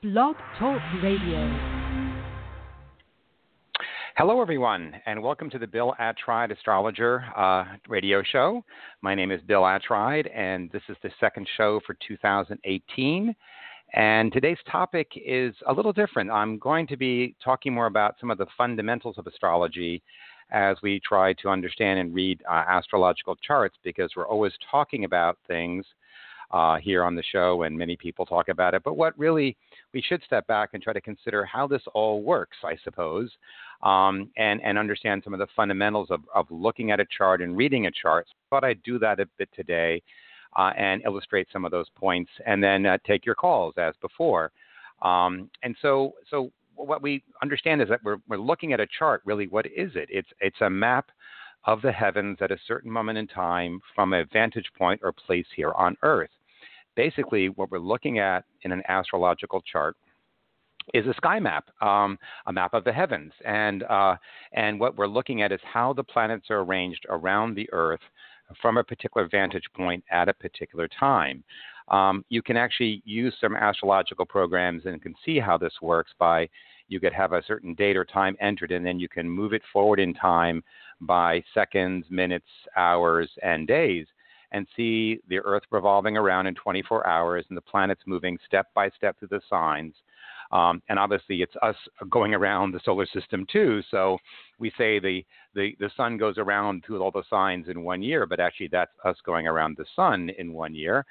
Blog Talk Radio. Hello, everyone, and welcome to the Bill Attride Astrologer uh, radio show. My name is Bill Attride, and this is the second show for 2018. And today's topic is a little different. I'm going to be talking more about some of the fundamentals of astrology as we try to understand and read uh, astrological charts because we're always talking about things uh, here on the show, and many people talk about it. But what really we should step back and try to consider how this all works, I suppose, um, and and understand some of the fundamentals of, of looking at a chart and reading a chart. So I thought I'd do that a bit today. Uh, and illustrate some of those points, and then uh, take your calls as before. Um, and so, so what we understand is that we're, we're looking at a chart. Really, what is it? It's it's a map of the heavens at a certain moment in time from a vantage point or place here on Earth basically what we're looking at in an astrological chart is a sky map, um, a map of the heavens, and uh, and what we're looking at is how the planets are arranged around the Earth from a particular vantage point at a particular time. Um, you can actually use some astrological programs and can see how this works by you could have a certain date or time entered, and then you can move it forward in time by seconds, minutes, hours, and days and see the Earth revolving around in 24 hours and the planets moving step by step through the signs. Um, and obviously, it's us going around the solar system too. So we say the, the, the sun goes around through all the signs in one year, but actually, that's us going around the sun in one year.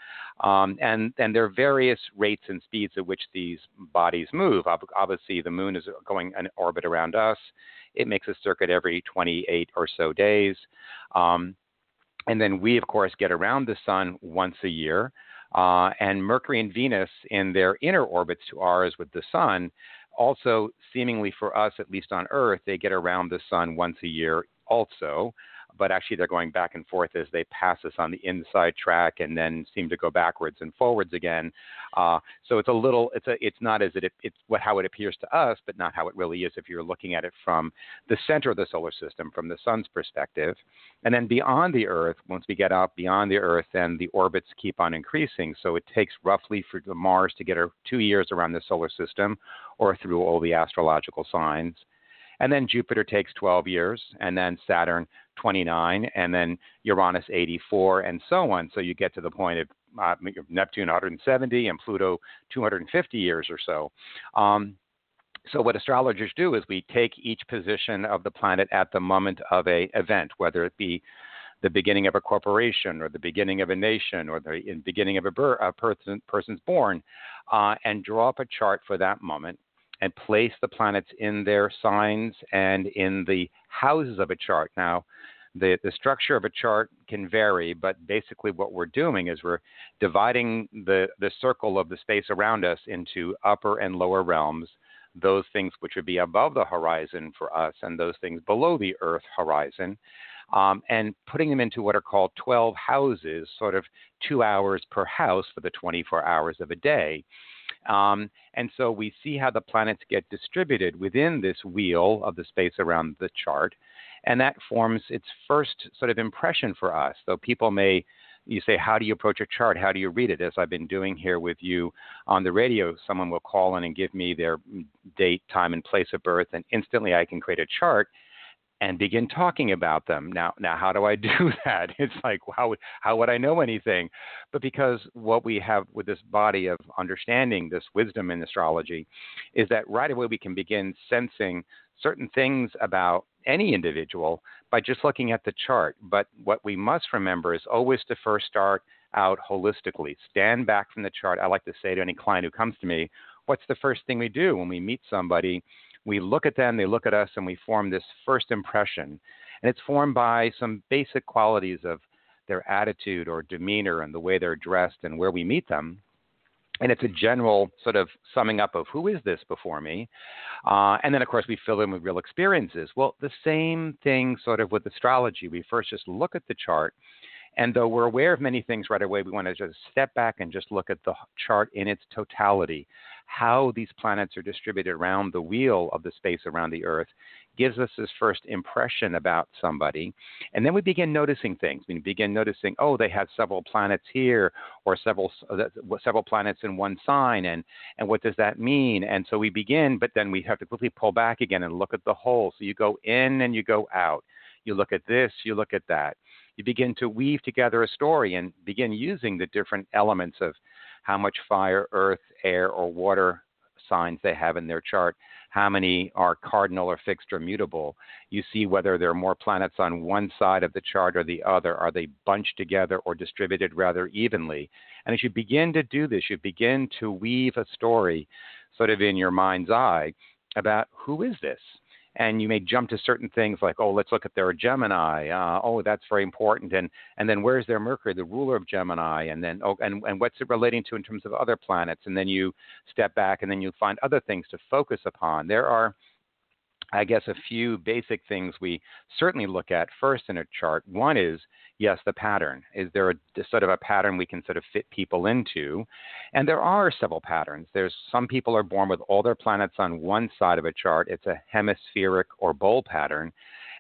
Um, and, and there are various rates and speeds at which these bodies move. Obviously, the moon is going an orbit around us, it makes a circuit every 28 or so days. Um, and then we, of course, get around the sun once a year. Uh, and Mercury and Venus, in their inner orbits to ours with the sun, also seemingly for us, at least on Earth, they get around the sun once a year also but actually they're going back and forth as they pass us on the inside track and then seem to go backwards and forwards again. Uh, so it's a little, it's a, it's not as it, it's what how it appears to us, but not how it really is if you're looking at it from the center of the solar system, from the sun's perspective. And then beyond the Earth, once we get out beyond the Earth, then the orbits keep on increasing. So it takes roughly for the Mars to get two years around the solar system, or through all the astrological signs. And then Jupiter takes 12 years, and then Saturn 29, and then Uranus 84, and so on. So you get to the point of uh, Neptune 170 and Pluto 250 years or so. Um, so what astrologers do is we take each position of the planet at the moment of a event, whether it be the beginning of a corporation or the beginning of a nation or the beginning of a, bir- a person, person's born, uh, and draw up a chart for that moment and place the planets in their signs and in the houses of a chart. Now, the, the structure of a chart can vary, but basically what we're doing is we're dividing the, the circle of the space around us into upper and lower realms, those things which would be above the horizon for us and those things below the Earth horizon, um, and putting them into what are called 12 houses, sort of two hours per house for the 24 hours of a day. Um, and so we see how the planets get distributed within this wheel of the space around the chart. And that forms its first sort of impression for us. Though people may, you say, how do you approach a chart? How do you read it? As I've been doing here with you on the radio, someone will call in and give me their date, time, and place of birth, and instantly I can create a chart and begin talking about them. Now, now, how do I do that? It's like how how would I know anything? But because what we have with this body of understanding, this wisdom in astrology, is that right away we can begin sensing certain things about any individual by just looking at the chart. But what we must remember is always to first start out holistically. Stand back from the chart. I like to say to any client who comes to me, what's the first thing we do when we meet somebody? We look at them, they look at us, and we form this first impression. And it's formed by some basic qualities of their attitude or demeanor and the way they're dressed and where we meet them. And it's a general sort of summing up of who is this before me. Uh, and then, of course, we fill in with real experiences. Well, the same thing sort of with astrology. We first just look at the chart And though we're aware of many things right away, we want to just step back and just look at the chart in its totality. How these planets are distributed around the wheel of the space around the Earth gives us this first impression about somebody. And then we begin noticing things. We begin noticing, oh, they have several planets here or several, uh, several planets in one sign. And, and what does that mean? And so we begin, but then we have to quickly pull back again and look at the whole. So you go in and you go out. You look at this, you look at that you begin to weave together a story and begin using the different elements of how much fire, earth, air, or water signs they have in their chart, how many are cardinal or fixed or mutable. You see whether there are more planets on one side of the chart or the other. Are they bunched together or distributed rather evenly? And as you begin to do this, you begin to weave a story sort of in your mind's eye about who is this? And you may jump to certain things like, oh, let's look at their Gemini. Uh, oh, that's very important. And and then where's their Mercury, the ruler of Gemini? And then oh, and and what's it relating to in terms of other planets? And then you step back, and then you find other things to focus upon. There are I guess a few basic things we certainly look at first in a chart. One is, yes, the pattern. Is there a, sort of a pattern we can sort of fit people into? And there are several patterns. There's some people are born with all their planets on one side of a chart. It's a hemispheric or bowl pattern,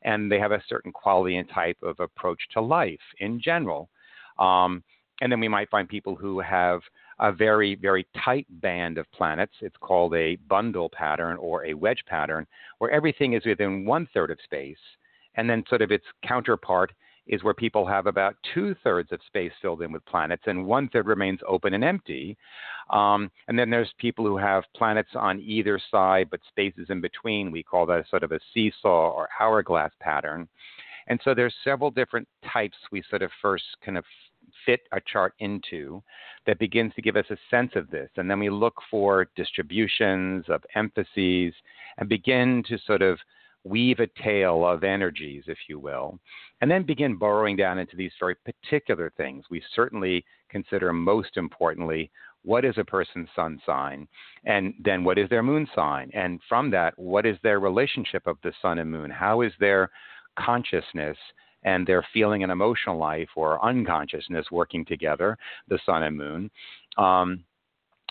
and they have a certain quality and type of approach to life in general. Um, and then we might find people who have a very, very tight band of planets. It's called a bundle pattern or a wedge pattern, where everything is within one third of space. And then, sort of, its counterpart is where people have about two thirds of space filled in with planets, and one third remains open and empty. Um, and then there's people who have planets on either side, but spaces in between. We call that sort of a seesaw or hourglass pattern. And so there's several different types we sort of first kind of fit a chart into that begins to give us a sense of this. And then we look for distributions of emphases and begin to sort of weave a tale of energies, if you will, and then begin burrowing down into these very particular things. We certainly consider most importantly what is a person's sun sign, and then what is their moon sign, and from that, what is their relationship of the sun and moon? How is their consciousness and their feeling and emotional life or unconsciousness working together, the sun and moon. Um,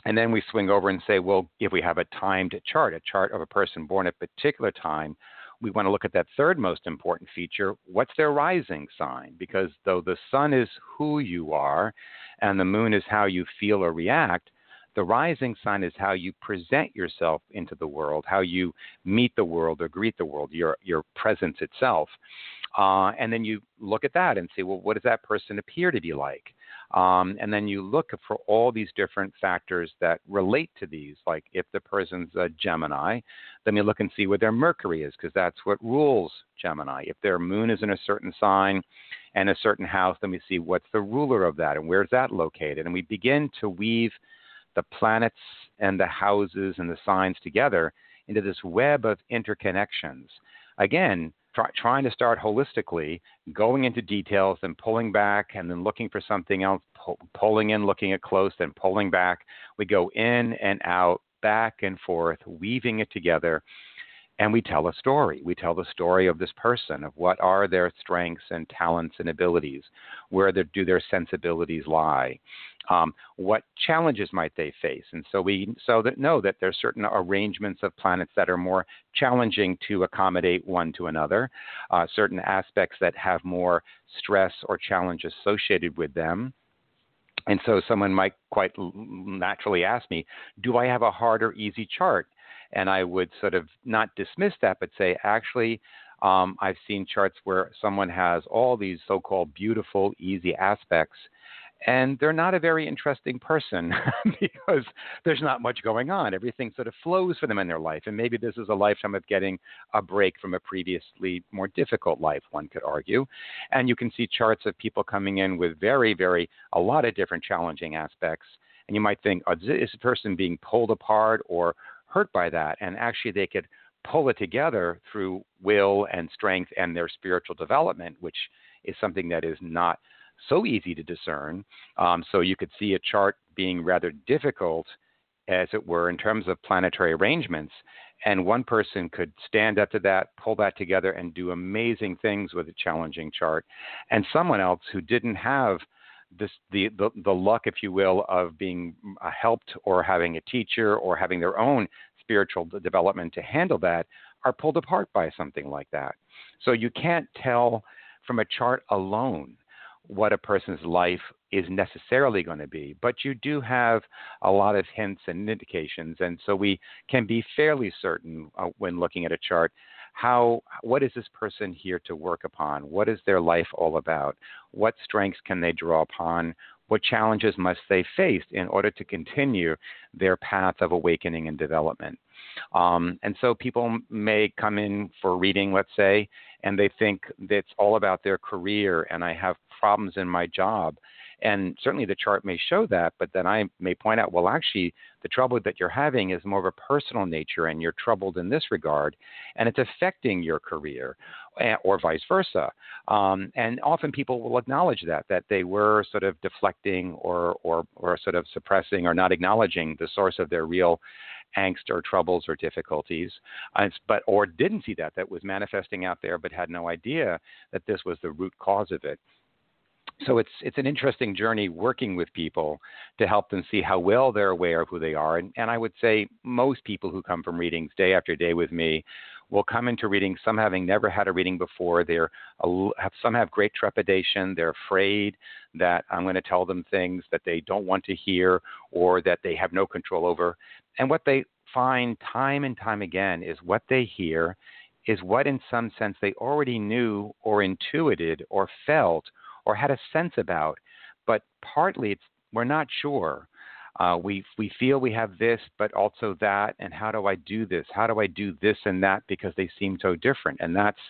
and then we swing over and say, well, if we have a timed chart, a chart of a person born at a particular time, we want to look at that third most important feature what's their rising sign? Because though the sun is who you are and the moon is how you feel or react, the rising sign is how you present yourself into the world, how you meet the world or greet the world, your, your presence itself. Uh, and then you look at that and say, well, what does that person appear to be like? Um, and then you look for all these different factors that relate to these. Like if the person's a Gemini, then you look and see where their Mercury is, because that's what rules Gemini. If their moon is in a certain sign and a certain house, then we see what's the ruler of that and where's that located. And we begin to weave the planets and the houses and the signs together into this web of interconnections. Again, try, trying to start holistically, going into details, then pulling back, and then looking for something else, pull, pulling in, looking at close, then pulling back. We go in and out, back and forth, weaving it together, and we tell a story. We tell the story of this person, of what are their strengths and talents and abilities, where do their sensibilities lie, um, what challenges might they face, and so we so that know that there's certain arrangements of planets that are more challenging to accommodate one to another, uh, certain aspects that have more stress or challenge associated with them. And so someone might quite naturally ask me, do I have a hard or easy chart? And I would sort of not dismiss that, but say, actually, um, I've seen charts where someone has all these so called beautiful, easy aspects, and they're not a very interesting person because there's not much going on. Everything sort of flows for them in their life. And maybe this is a lifetime of getting a break from a previously more difficult life, one could argue. And you can see charts of people coming in with very, very, a lot of different challenging aspects. And you might think, oh, is this person being pulled apart or hurt by that. And actually, they could pull it together through will and strength and their spiritual development, which is something that is not so easy to discern. Um, so you could see a chart being rather difficult as it were, in terms of planetary arrangements. And one person could stand up to that, pull that together, and do amazing things with a challenging chart. And someone else who didn't have this, the, the, the luck, if you will, of being uh, helped or having a teacher or having their own spiritual development to handle that are pulled apart by something like that. So you can't tell from a chart alone what a person's life is necessarily going to be, but you do have a lot of hints and indications, and so we can be fairly certain uh, when looking at a chart how what is this person here to work upon? What is their life all about? What strengths can they draw upon? What challenges must they face in order to continue their path of awakening and development? Um, and so people may come in for reading, let's say, and they think it's all about their career and I have problems in my job. And certainly the chart may show that, but then I may point out, well, actually, the trouble that you're having is more of a personal nature and you're troubled in this regard, and it's affecting your career, eh, or vice versa. Um, and often people will acknowledge that, that they were sort of deflecting or, or, or sort of suppressing or not acknowledging the source of their real angst or troubles or difficulties, but or didn't see that that was manifesting out there, but had no idea that this was the root cause of it. So it's it's an interesting journey working with people to help them see how well they're aware of who they are. And, and I would say most people who come from readings day after day with me will come into readings, some having never had a reading before. They're have, some have great trepidation. They're afraid that I'm going to tell them things that they don't want to hear or that they have no control over. And what they find time and time again is what they hear is what, in some sense, they already knew or intuited or felt or had a sense about, but partly it's, we're not sure. Uh, we we feel we have this, but also that, and how do I do this? How do I do this and that because they seem so different? And that's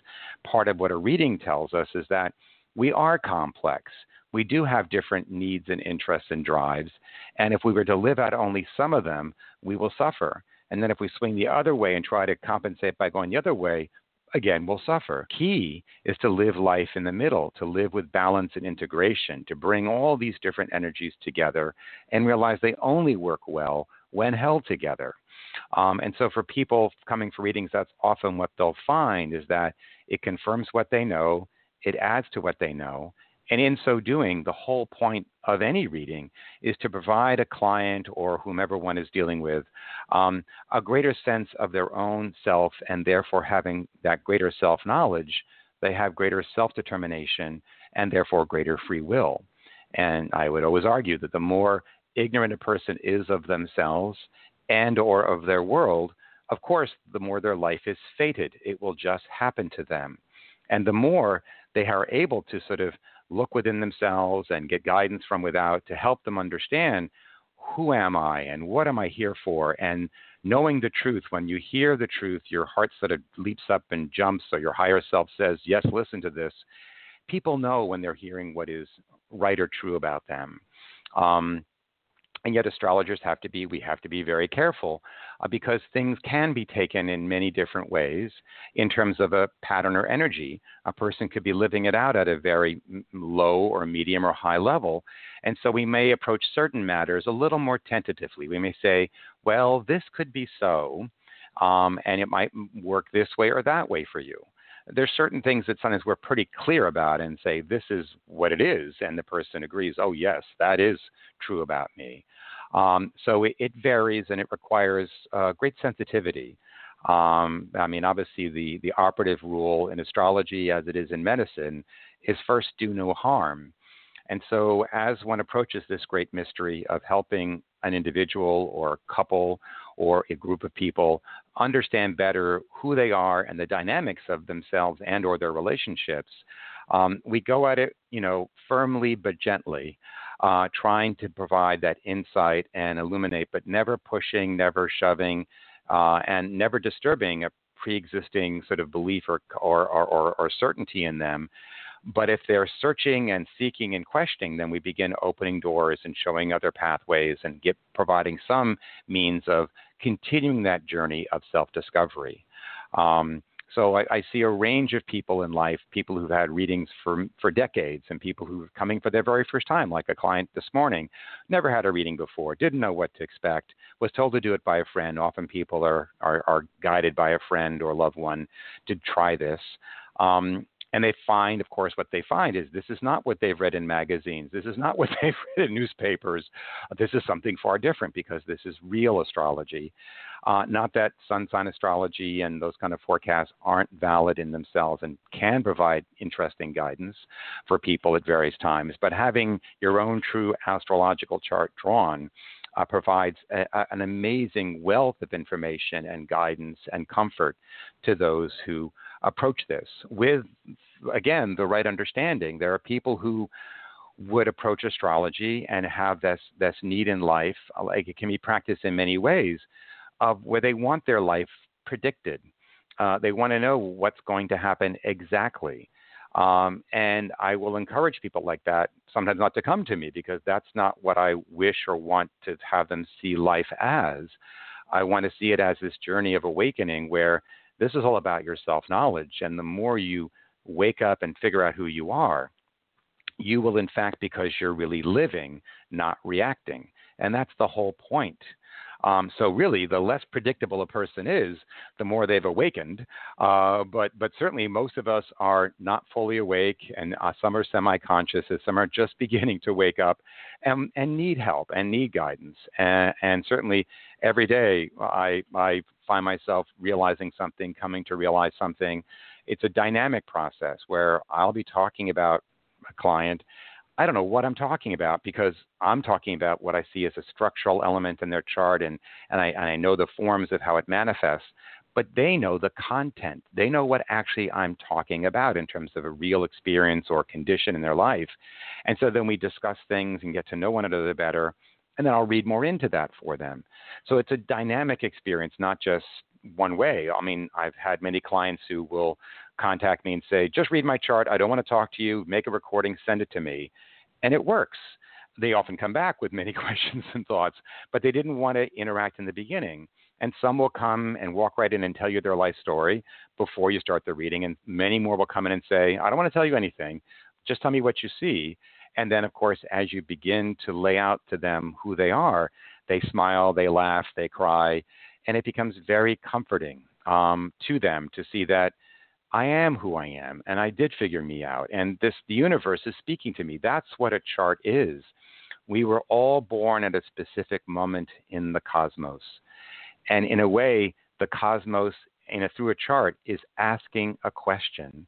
part of what a reading tells us is that we are complex. We do have different needs and interests and drives, and if we were to live out only some of them, we will suffer. And then if we swing the other way and try to compensate by going the other way, again, will suffer. Key is to live life in the middle, to live with balance and integration, to bring all these different energies together and realize they only work well when held together. Um, and so, for people coming for readings, that's often what they'll find is that it confirms what they know, it adds to what they know, and in so doing, the whole point of any reading is to provide a client or whomever one is dealing with um, a greater sense of their own self, and therefore having that greater self knowledge, they have greater self determination and therefore greater free will. And I would always argue that the more ignorant a person is of themselves and or of their world, of course, the more their life is fated. It will just happen to them. And the more they are able to sort of look within themselves and get guidance from without to help them understand who am I and what am I here for? And knowing the truth, when you hear the truth, your heart sort of leaps up and jumps, or your higher self says, Yes, listen to this. People know when they're hearing what is right or true about them. Um, and yet, astrologers have to be, we have to be very careful uh, because things can be taken in many different ways in terms of a pattern or energy. A person could be living it out at a very low or medium or high level. And so we may approach certain matters a little more tentatively. We may say, well, this could be so, um, and it might work this way or that way for you there's certain things that sometimes we're pretty clear about and say this is what it is and the person agrees oh yes that is true about me. Um, so it, it, varies and it requires uh, great sensitivity. Um, i mean obviously the, the operative rule in astrology as it is in medicine is first do no harm and so as one approaches this great mystery of helping an individual or couple or a group of people understand better who they are and the dynamics of themselves and or their relationships um, we go at it you know firmly but gently uh, trying to provide that insight and illuminate but never pushing never shoving uh, and never disturbing a pre-existing sort of belief or, or, or, or certainty in them but if they're searching and seeking and questioning, then we begin opening doors and showing other pathways and get, providing some means of continuing that journey of self discovery. Um, So I, I, see a range of people in life, people who've had readings for for decades, and people who are coming for their very first time, like a client this morning, never had a reading before, didn't know what to expect, was told to do it by a friend. Often people are are, are guided by a friend or loved one to try this. Um, and they find, of course, what they find is this is not what they've read in magazines. This is not what they've read in newspapers. This is something far different because this is real astrology. Uh, not that sun sign astrology and those kind of forecasts aren't valid in themselves and can provide interesting guidance for people at various times, but having your own true astrological chart drawn uh, provides a, a, an amazing wealth of information and guidance and comfort to those who approach this with, again, the right understanding. There are people who would approach astrology and have this this need in life, like it can be practiced in many ways, of where they want their life predicted. Uh, they want to know what's going to happen exactly. Um, and I will encourage people like that sometimes not to come to me because that's not what I wish or want to have them see life as. I want to see it as this journey of awakening where this is all about your self knowledge. And the more you wake up and figure out who you are, you will, in fact, because you're really living, not reacting. And that's the whole point. Um, so really, the less predictable a person is, the more they've awakened. Uh, but but certainly, most of us are not fully awake, and uh, some are semi-conscious, and some are just beginning to wake up, and and need help and need guidance. And, and certainly, every day I I find myself realizing something, coming to realize something. It's a dynamic process where I'll be talking about a client I don't know what I'm talking about because I'm talking about what I see as a structural element in their chart and, and, I, and I know the forms of how it manifests, but they know the content. They know what actually I'm talking about in terms of a real experience or condition in their life. And so then we discuss things and get to know one another better, and then I'll read more into that for them. So it's a dynamic experience, not just one way. I mean, I've had many clients who will contact me and say, just read my chart. I don't want to talk to you. Make a recording, send it to me. And it works. They often come back with many questions and thoughts, but they didn't want to interact in the beginning. And some will come and walk right in and tell you their life story before you start the reading. And many more will come in and say, I don't want to tell you anything. Just tell me what you see. And then, of course, as you begin to lay out to them who they are, they smile, they laugh, they cry, and it becomes very comforting um, to them to see that I am who I am, and I did figure me out, and this the universe is speaking to me. That's what a chart is. We were all born at a specific moment in the cosmos, and in a way, the cosmos, in a, through a chart, is asking a question,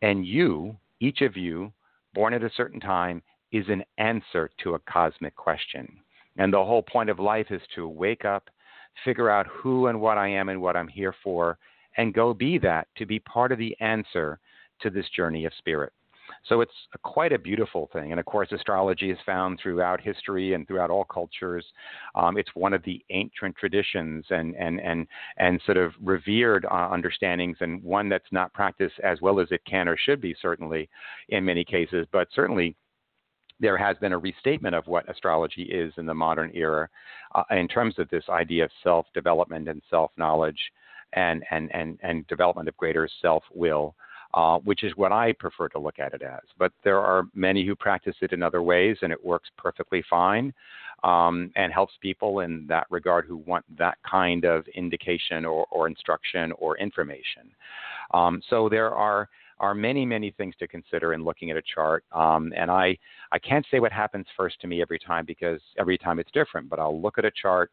and you, each of you, born at a certain time, is an answer to a cosmic question. And the whole point of life is to wake up, figure out who and what I am and what I'm here for, and go be that to be part of the answer to this journey of spirit. So it's a, quite a beautiful thing. And of course, astrology is found throughout history and throughout all cultures. Um, it's one of the ancient traditions and, and, and, and sort of revered uh, understandings, and one that's not practiced as well as it can or should be, certainly, in many cases. But certainly, there has been a restatement of what astrology is in the modern era uh, in terms of this idea of self development and self knowledge and, and, and, and development of greater self will. Uh, which is what I prefer to look at it as. But there are many who practice it in other ways, and it works perfectly fine um, and helps people in that regard who want that kind of indication or, or instruction or information. Um, so there are are many many things to consider in looking at a chart, um, and I I can't say what happens first to me every time because every time it's different. But I'll look at a chart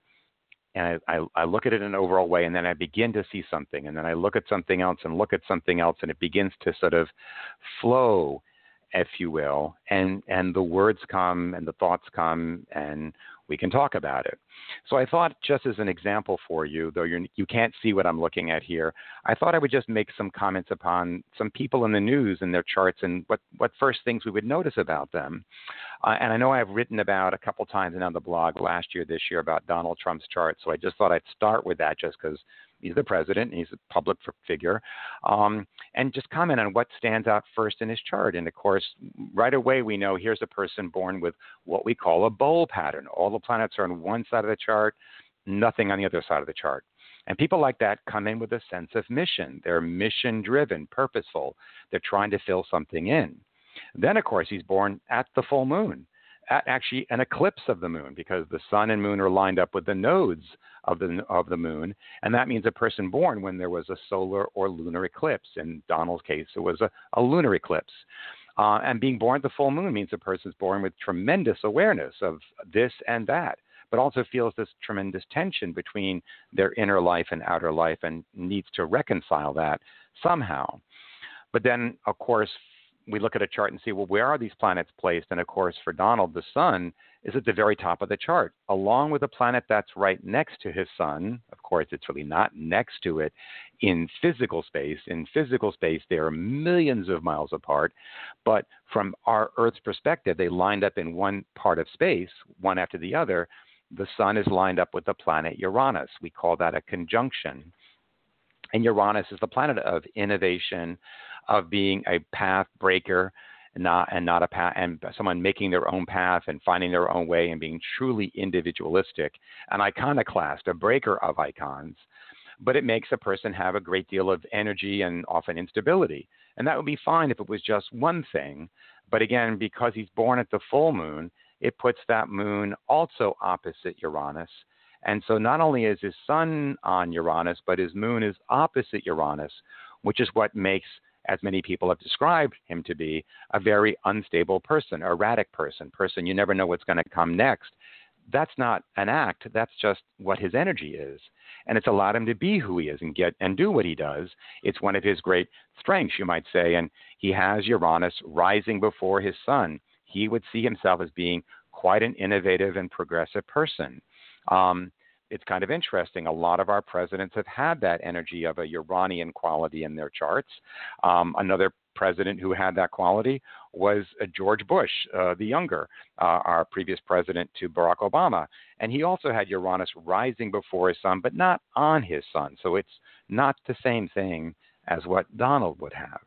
and I, I, I, look at it in an overall way, and then I begin to see something, and then I look at something else and look at something else, and it begins to sort of flow, if you will, and and the words come and the thoughts come, and we can talk about it. So I thought, just as an example for you, though you're, you can't see what I'm looking at here, I thought I would just make some comments upon some people in the news and their charts and what, what first things we would notice about them. Uh, and I know I've written about a couple times on the blog last year, this year about Donald Trump's chart. So I just thought I'd start with that just because he's the president, he's a public figure, um, and just comment on what stands out first in his chart. And of course, right away we know here's a person born with what we call a bowl pattern. All the planets are on one side of the chart, nothing on the other side of the chart. And people like that come in with a sense of mission. They're mission driven, purposeful. They're trying to fill something in. Then, of course, he's born at the full moon, at actually an eclipse of the moon, because the sun and moon are lined up with the nodes of the of the moon, and that means a person born when there was a solar or lunar eclipse. In Donald's case, it was a, a lunar eclipse. Uh, and being born at the full moon means a person's born with tremendous awareness of this and that, but also feels this tremendous tension between their inner life and outer life and needs to reconcile that somehow. But then, of course, we look at a chart and see, well, where are these planets placed? And of course, for Donald, the sun is at the very top of the chart, along with a planet that's right next to his sun. Of course, it's really not next to it in physical space. In physical space, they are millions of miles apart. But from our Earth's perspective, they lined up in one part of space, one after the other. The sun is lined up with the planet Uranus. We call that a conjunction. And Uranus is the planet of innovation, of being a path breaker, not and not a path and someone making their own path and finding their own way and being truly individualistic, an iconoclast, a breaker of icons. But it makes a person have a great deal of energy and often instability. And that would be fine if it was just one thing. But again, because he's born at the full moon, it puts that moon also opposite Uranus. And so not only is his sun on Uranus, but his moon is opposite Uranus, which is what makes as many people have described him to be, a very unstable person, erratic person, person you never know what's going to come next. That's not an act, that's just what his energy is. And it's allowed him to be who he is and get and do what he does. It's one of his great strengths, you might say. And he has Uranus rising before his sun. He would see himself as being quite an innovative and progressive person. Um, it's kind of interesting. A lot of our presidents have had that energy of a Uranian quality in their charts. Um, another president who had that quality was uh, George Bush, uh, the younger, uh, our previous president to Barack Obama. And he also had Uranus rising before his sun, but not on his sun. So it's not the same thing as what Donald would have.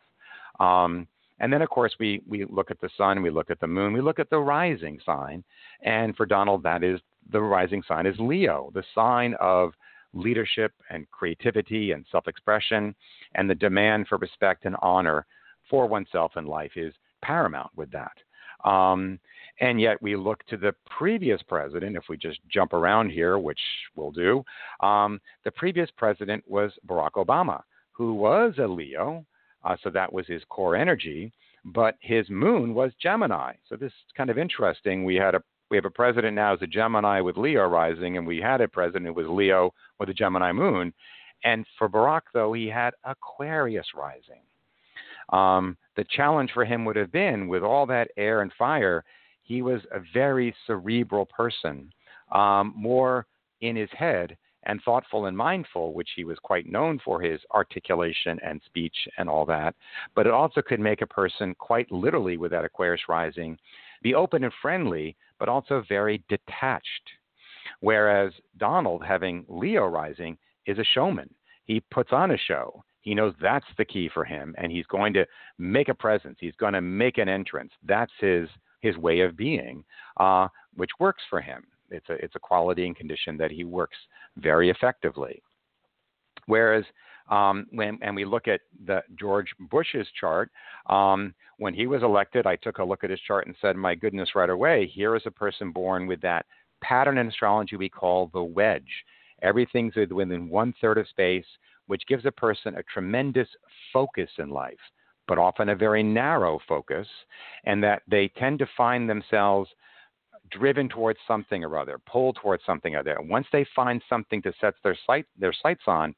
Um, and then, of course, we, we look at the sun, we look at the moon, we look at the rising sign. And for Donald, that is the rising sign is Leo, the sign of leadership and creativity and self expression, and the demand for respect and honor for oneself in life is paramount with that. Um, and yet we look to the previous president, if we just jump around here, which we'll do. Um, the previous president was Barack Obama, who was a Leo, uh, so that was his core energy, but his moon was Gemini. So this is kind of interesting. We had a we have a president now as a Gemini with Leo rising, and we had a president who was Leo with a Gemini moon. And for Barack, though, he had Aquarius rising. Um, the challenge for him would have been with all that air and fire, he was a very cerebral person, um, more in his head and thoughtful and mindful, which he was quite known for his articulation and speech and all that. But it also could make a person quite literally with that Aquarius rising be open and friendly, but also very detached. Whereas Donald, having Leo rising, is a showman. He puts on a show. He knows that's the key for him, and he's going to make a presence. He's going to make an entrance. That's his his way of being, uh, which works for him. It's a it's a quality and condition that he works very effectively. Whereas um, when, and we look at the George Bush's chart, um, when he was elected, I took a look at his chart and said, "My goodness, right away, here is a person born with that pattern in astrology we call the wedge. Everything's within one third of space, which gives a person a tremendous focus in life, but often a very narrow focus, and that they tend to find themselves." driven towards something or other, pulled towards something or other. Once they find something to set their sight their sights on,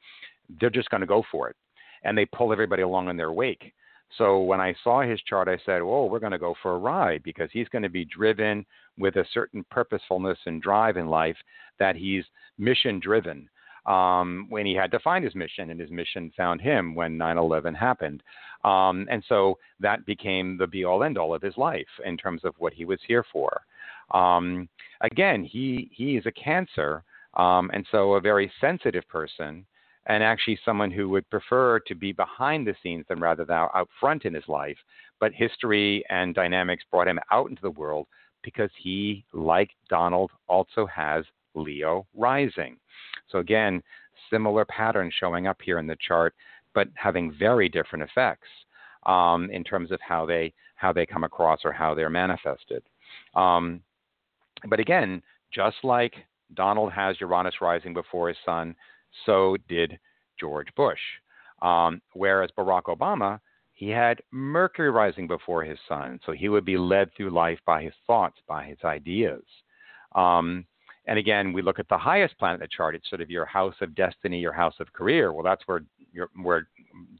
they're just going to go for it. And they pull everybody along in their wake. So when I saw his chart, I said, "Oh, we're going to go for a ride because he's going to be driven with a certain purposefulness and drive in life that he's mission driven." Um, when he had to find his mission, and his mission found him when 9/11 happened, um, and so that became the be-all, end-all of his life in terms of what he was here for. Um, again, he he is a Cancer, um, and so a very sensitive person and actually someone who would prefer to be behind the scenes than rather than out front in his life. But history and dynamics brought him out into the world because he, like Donald, also has Leo rising. So again, similar patterns showing up here in the chart, but having very different effects um, in terms of how they how they come across or how they're manifested. Um, but again, just like Donald has Uranus rising before his sun, so did George Bush. Um, whereas Barack Obama, he had Mercury rising before his sun, so he would be led through life by his thoughts, by his ideas. Um, and again, we look at the highest planet in the chart. It's sort of your house of destiny, your house of career. Well, that's where where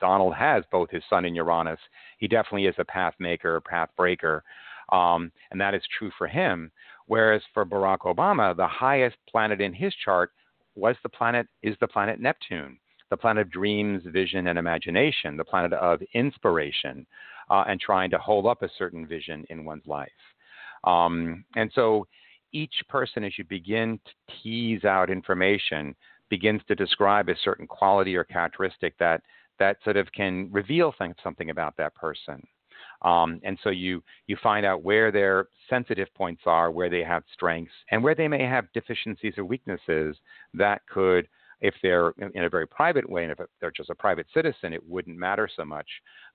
Donald has both his sun and Uranus. He definitely is a path maker, path breaker, um, and that is true for him. Whereas for Barack Obama, the highest planet in his chart was the planet is the planet Neptune, the planet of dreams, vision, and imagination, the planet of inspiration, uh, and trying to hold up a certain vision in one's life. Um, and so each person, as you begin to tease out information, begins to describe a certain quality or characteristic that that sort of can reveal something about that person. Um, and so you you find out where their sensitive points are, where they have strengths, and where they may have deficiencies or weaknesses that could if they're in a very private way, and if they're just a private citizen, it wouldn't matter so much.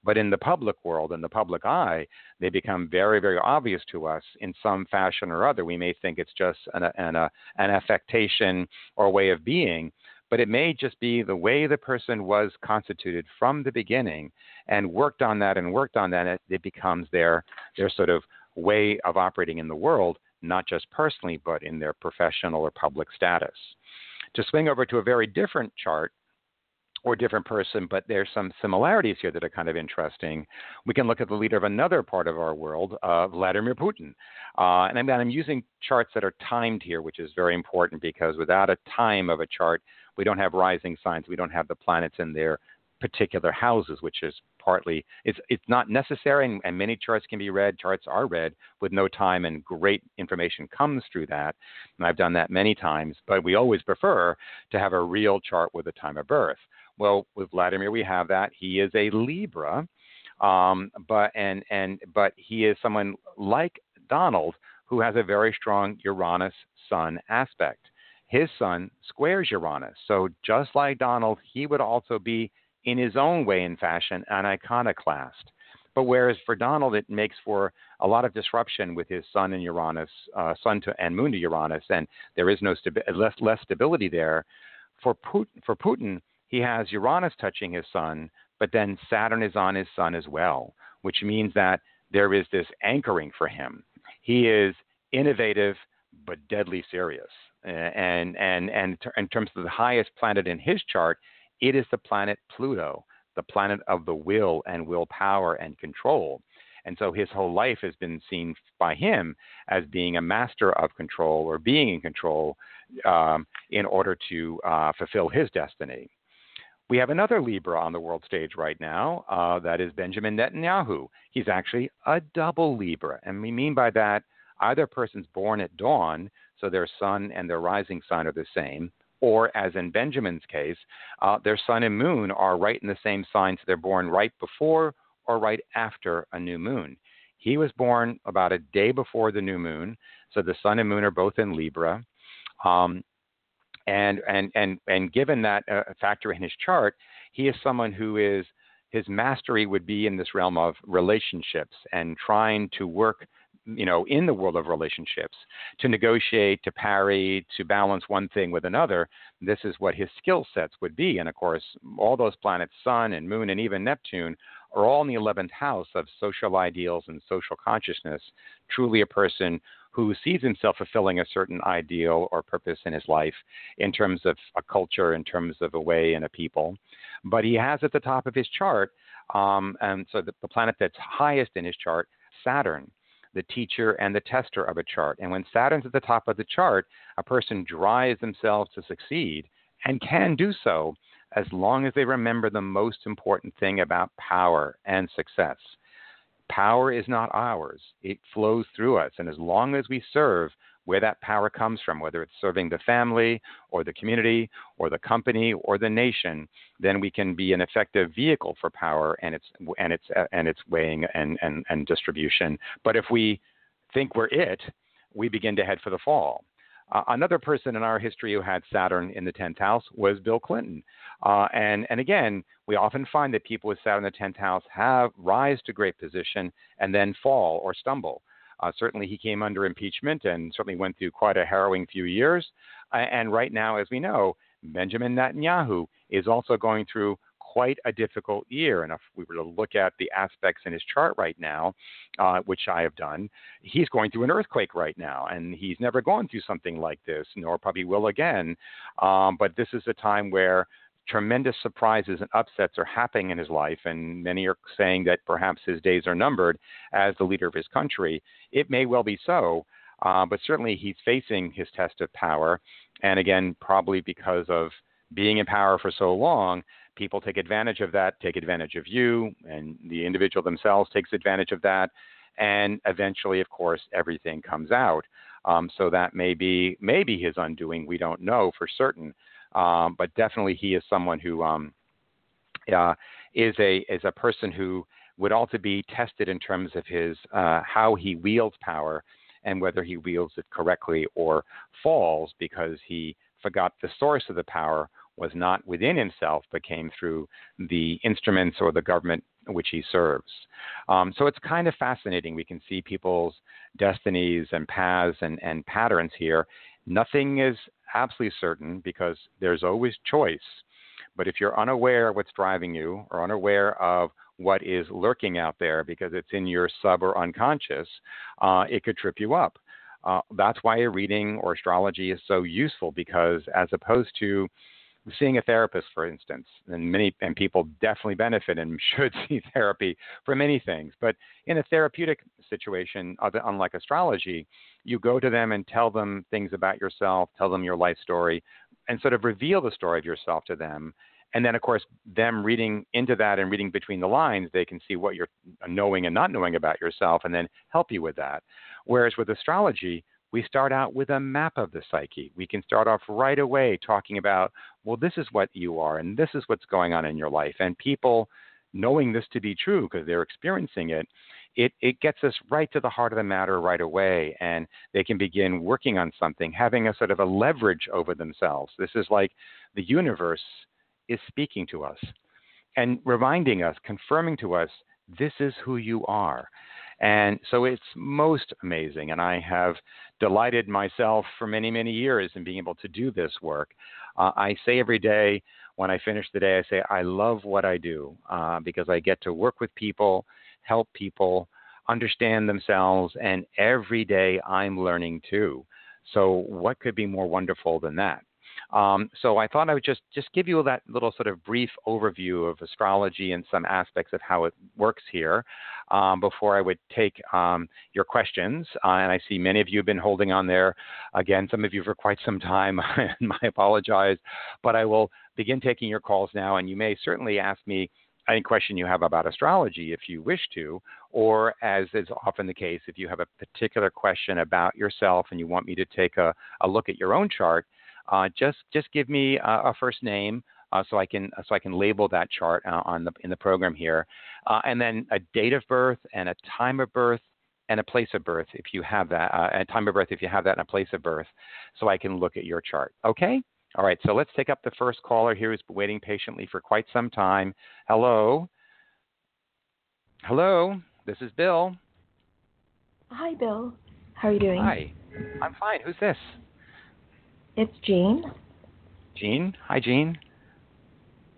But in the public world, in the public eye, they become very, very obvious to us in some fashion or other. We may think it's just an, an, an affectation or way of being, but it may just be the way the person was constituted from the beginning and worked on that and worked on that. It, it becomes their, their sort of way of operating in the world, not just personally, but in their professional or public status. To swing over to a very different chart or different person, but there's some similarities here that are kind of interesting. We can look at the leader of another part of our world, uh, Vladimir Putin. Uh, and I'm, I'm using charts that are timed here, which is very important because without a time of a chart, we don't have rising signs, we don't have the planets in their particular houses, which is partly it's it's not necessary, and, and, many charts can be read. Charts are read with no time, and great information comes through that. And I've done that many times, but we always prefer to have a real chart with a time of birth. Well, with Vladimir, we have that. He is a Libra, um, but and and but he is someone like Donald who has a very strong Uranus Sun aspect. His Sun squares Uranus, so just like Donald, he would also be in his own way and fashion an iconoclast. But whereas for Donald, it makes for a lot of disruption with his sun and Uranus, uh, sun to, and moon to Uranus, and there is no stabi- less, less stability there. For Putin, for Putin, he has Uranus touching his sun, but then Saturn is on his sun as well, which means that there is this anchoring for him. He is innovative but deadly serious. And, and, and in terms of the highest planet in his chart, it is the planet Pluto, the planet of the will and willpower and control. And so his whole life has been seen by him as being a master of control or being in control um, in order to uh, fulfill his destiny. We have another Libra on the world stage right now. Uh, that is Benjamin Netanyahu. He's actually a double Libra. And we mean by that either person's born at dawn, so their sun and their rising sign are the same, or as in Benjamin's case, uh, their sun and moon are right in the same sign, so they're born right before or right after a new moon. He was born about a day before the new moon, so the sun and moon are both in Libra. Um, and, and, and, and given that uh, factor in his chart, he is someone who is, his mastery would be in this realm of relationships and trying to work you know, in the world of relationships, to negotiate, to parry, to balance one thing with another. This is what his skill sets would be. And of course, all those planets, Sun and Moon and even Neptune, are all in the 11th house of social ideals and social consciousness. Truly a person who sees himself fulfilling a certain ideal or purpose in his life in terms of a culture, in terms of a way and a people. But he has at the top of his chart, um, and so the, the planet that's highest in his chart, Saturn the teacher and the tester of a chart. And when Saturn's at the top of the chart, a person drives themselves to succeed and can do so as long as they remember the most important thing about power and success. Power is not ours, it flows through us. And as long as we serve where that power comes from, whether it's serving the family or the community or the company or the nation, then we can be an effective vehicle for power and its and its and its weighing and, and, and distribution. But if we think we're it, we begin to head for the fall. Uh, another person in our history who had Saturn in the 10th house was Bill Clinton. Uh, and, and again, we often find that people with Saturn in the 10th house have rise to great position and then fall or stumble. Uh, certainly, he came under impeachment and certainly went through quite a harrowing few years. Uh, and right now, as we know, Benjamin Netanyahu is also going through quite a difficult year. And if we were to look at the aspects in his chart right now, uh, which I have done, he's going through an earthquake right now, and he's never gone through something like this, nor probably will again. Um, but this is a time where tremendous surprises and upsets are happening in his life, and many are saying that perhaps his days are numbered as the leader of his country. It may well be so, uh, but certainly he's facing his test of power, and again, probably because of being in power for so long, people take advantage of that, take advantage of you, and the individual themselves takes advantage of that, and eventually, of course, everything comes out. Um, so that may be maybe his undoing. We don't know for certain, um, but definitely he is someone who um, uh, is a is a person who would also be tested in terms of his uh, how he wields power and whether he wields it correctly or falls because he forgot the source of the power was not within himself, but came through the instruments or the government which he serves. Um, so it's kind of fascinating. We can see people's destinies and paths and, and patterns here. Nothing is absolutely certain because there's always choice. But if you're unaware of what's driving you or unaware of what is lurking out there because it's in your sub or unconscious, uh, it could trip you up. Uh, that's why a reading or astrology is so useful because as opposed to seeing a therapist, for instance, and many and people definitely benefit and should see therapy for many things. But in a therapeutic situation, unlike astrology, you go to them and tell them things about yourself, tell them your life story, and sort of reveal the story of yourself to them. And then, of course, them reading into that and reading between the lines, they can see what you're knowing and not knowing about yourself and then help you with that. Whereas with astrology, we start out with a map of the psyche. We can start off right away talking about, well, this is what you are, and this is what's going on in your life. And people knowing this to be true because they're experiencing it, it, it gets us right to the heart of the matter right away. And they can begin working on something, having a sort of a leverage over themselves. This is like the universe is speaking to us and reminding us, confirming to us, this is who you are. And so it's most amazing. And I have delighted myself for many, many years in being able to do this work. Uh, I say every day when I finish the day, I say, I love what I do uh, because I get to work with people, help people understand themselves, and every day I'm learning too. So, what could be more wonderful than that? Um, so I thought I would just just give you that little sort of brief overview of astrology and some aspects of how it works here um, before I would take um, your questions. Uh, and I see many of you have been holding on there. Again, some of you for quite some time, and I apologize, but I will begin taking your calls now, and you may certainly ask me any question you have about astrology if you wish to, or as is often the case, if you have a particular question about yourself and you want me to take a, a look at your own chart, uh, just just give me a, a first name uh, so I can so I can label that chart uh, on the in the program here, uh, and then a date of birth and a time of birth and a place of birth if you have that, uh, a time of birth if you have that and a place of birth, so I can look at your chart. Okay. All right. So let's take up the first caller here who's been waiting patiently for quite some time. Hello. Hello. This is Bill. Hi, Bill. How are you doing? Hi. I'm fine. Who's this? It's Jean. Jean? Hi, Jean.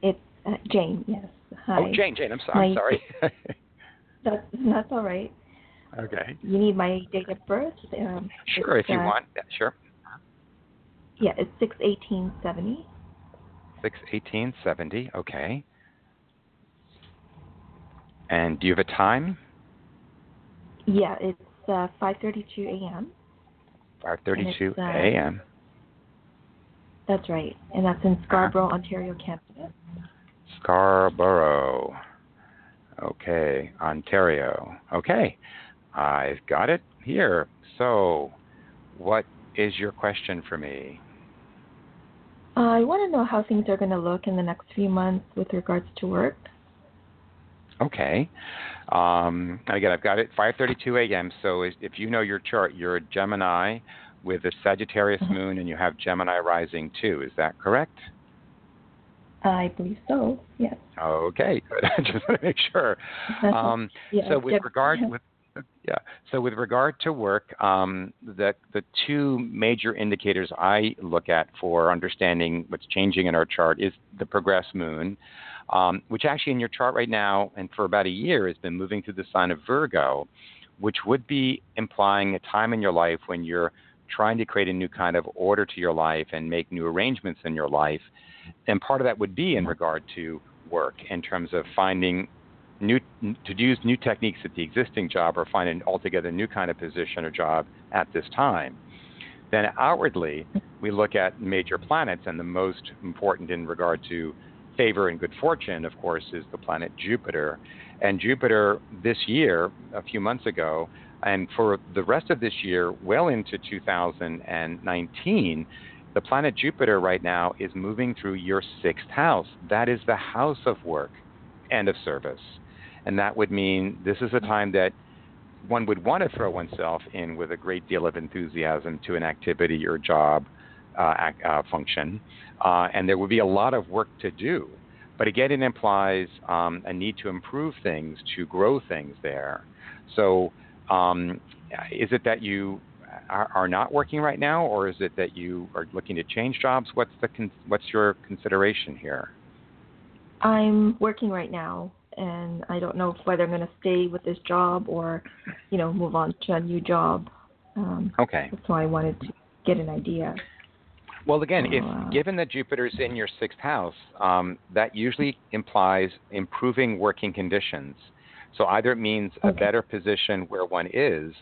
It's uh, Jane, yes. Hi. Oh, Jane, Jane. I'm sorry. My, sorry. that's, that's all right. Okay. You need my date of birth? Um, sure, if you uh, want. Yeah, sure. Yeah, it's 61870. 61870, okay. And do you have a time? Yeah, it's uh, 5:32 a.m. 5:32 a.m. That's right, and that's in Scarborough, Ontario, Canada. Scarborough. Okay, Ontario. Okay, I've got it here. So, what is your question for me? I want to know how things are going to look in the next few months with regards to work. Okay. Um, again, I've got it 5:32 a.m. So if you know your chart, you're a Gemini with a Sagittarius Mhm. moon and you have Gemini rising too. Is that correct? I believe so. Yes. Okay, good. I just want to make sure. Um, yeah, so with Gem- regard with yeah, so with regard to work, um, the the two major indicators I look at for understanding what's changing in our chart is the progress moon, um, which actually in your chart right now and for about a year has been moving through the sign of Virgo, which would be implying a time in your life when you're trying to create a new kind of order to your life and make new arrangements in your life. And part of that would be in regard to work in terms of finding new to use new techniques at the existing job or find an altogether new kind of position or job at this time. Then outwardly, we look at major planets, and the most important in regard to favor and good fortune, of course, is the planet Jupiter. And Jupiter this year, a few months ago, and for the rest of this year, well into 2019, the planet Jupiter right now is moving through your sixth house. That is the house of work and of service. And that would mean this is a time that one would want to throw oneself in with a great deal of enthusiasm to an activity or job uh, uh, function. Uh, and there would be a lot of work to do. But again, it implies um, a need to improve things, to grow things there. So, um, is it that you are, are, not working right now, or is it that you are looking to change jobs? What's the con- what's your consideration here? I'm working right now, and I don't know whether I'm going to stay with this job or, you know, move on to a new job. Um, okay. That's why I wanted to get an idea. Well, again, if given that Jupiter's in your sixth house, um, that usually implies improving working conditions. So either it means a better position where one is,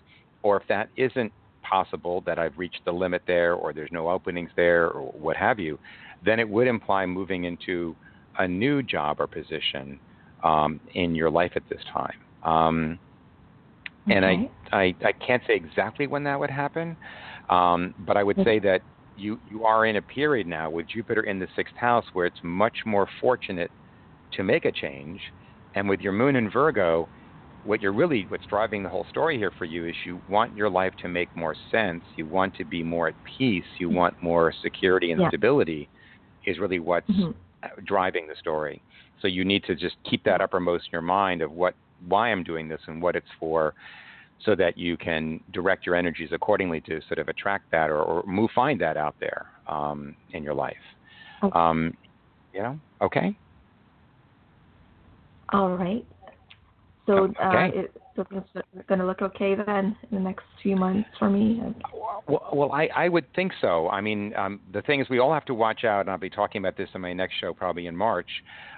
or if that isn't possible, that I've reached the limit there, or there's no openings there, or what have you, then it would imply moving into a new job or position um, in your life at this time. Um, and I, I, I can't say exactly when that would happen, um, but I would say that you, you are in a period now with Jupiter in the sixth house where it's much more fortunate to make a change. And with your moon in Virgo, what you're really, what's driving the whole story here for you is you want your life to make more sense. You want to be more at peace. You want more security and Yeah. stability, is really what's Mhm. driving the story. So you need to just keep that uppermost in your mind of what, why I'm doing this and what it's for, so that you can direct your energies accordingly to sort of attract that or, or move, find that out there um, in your life. Okay. Um, you know, okay. All right. So, Okay. uh, it, so it's going to look okay then in the next few months for me. Well, well I, I would think so. I mean, um, the thing is, we all have to watch out, and I'll be talking about this in my next show, probably in March.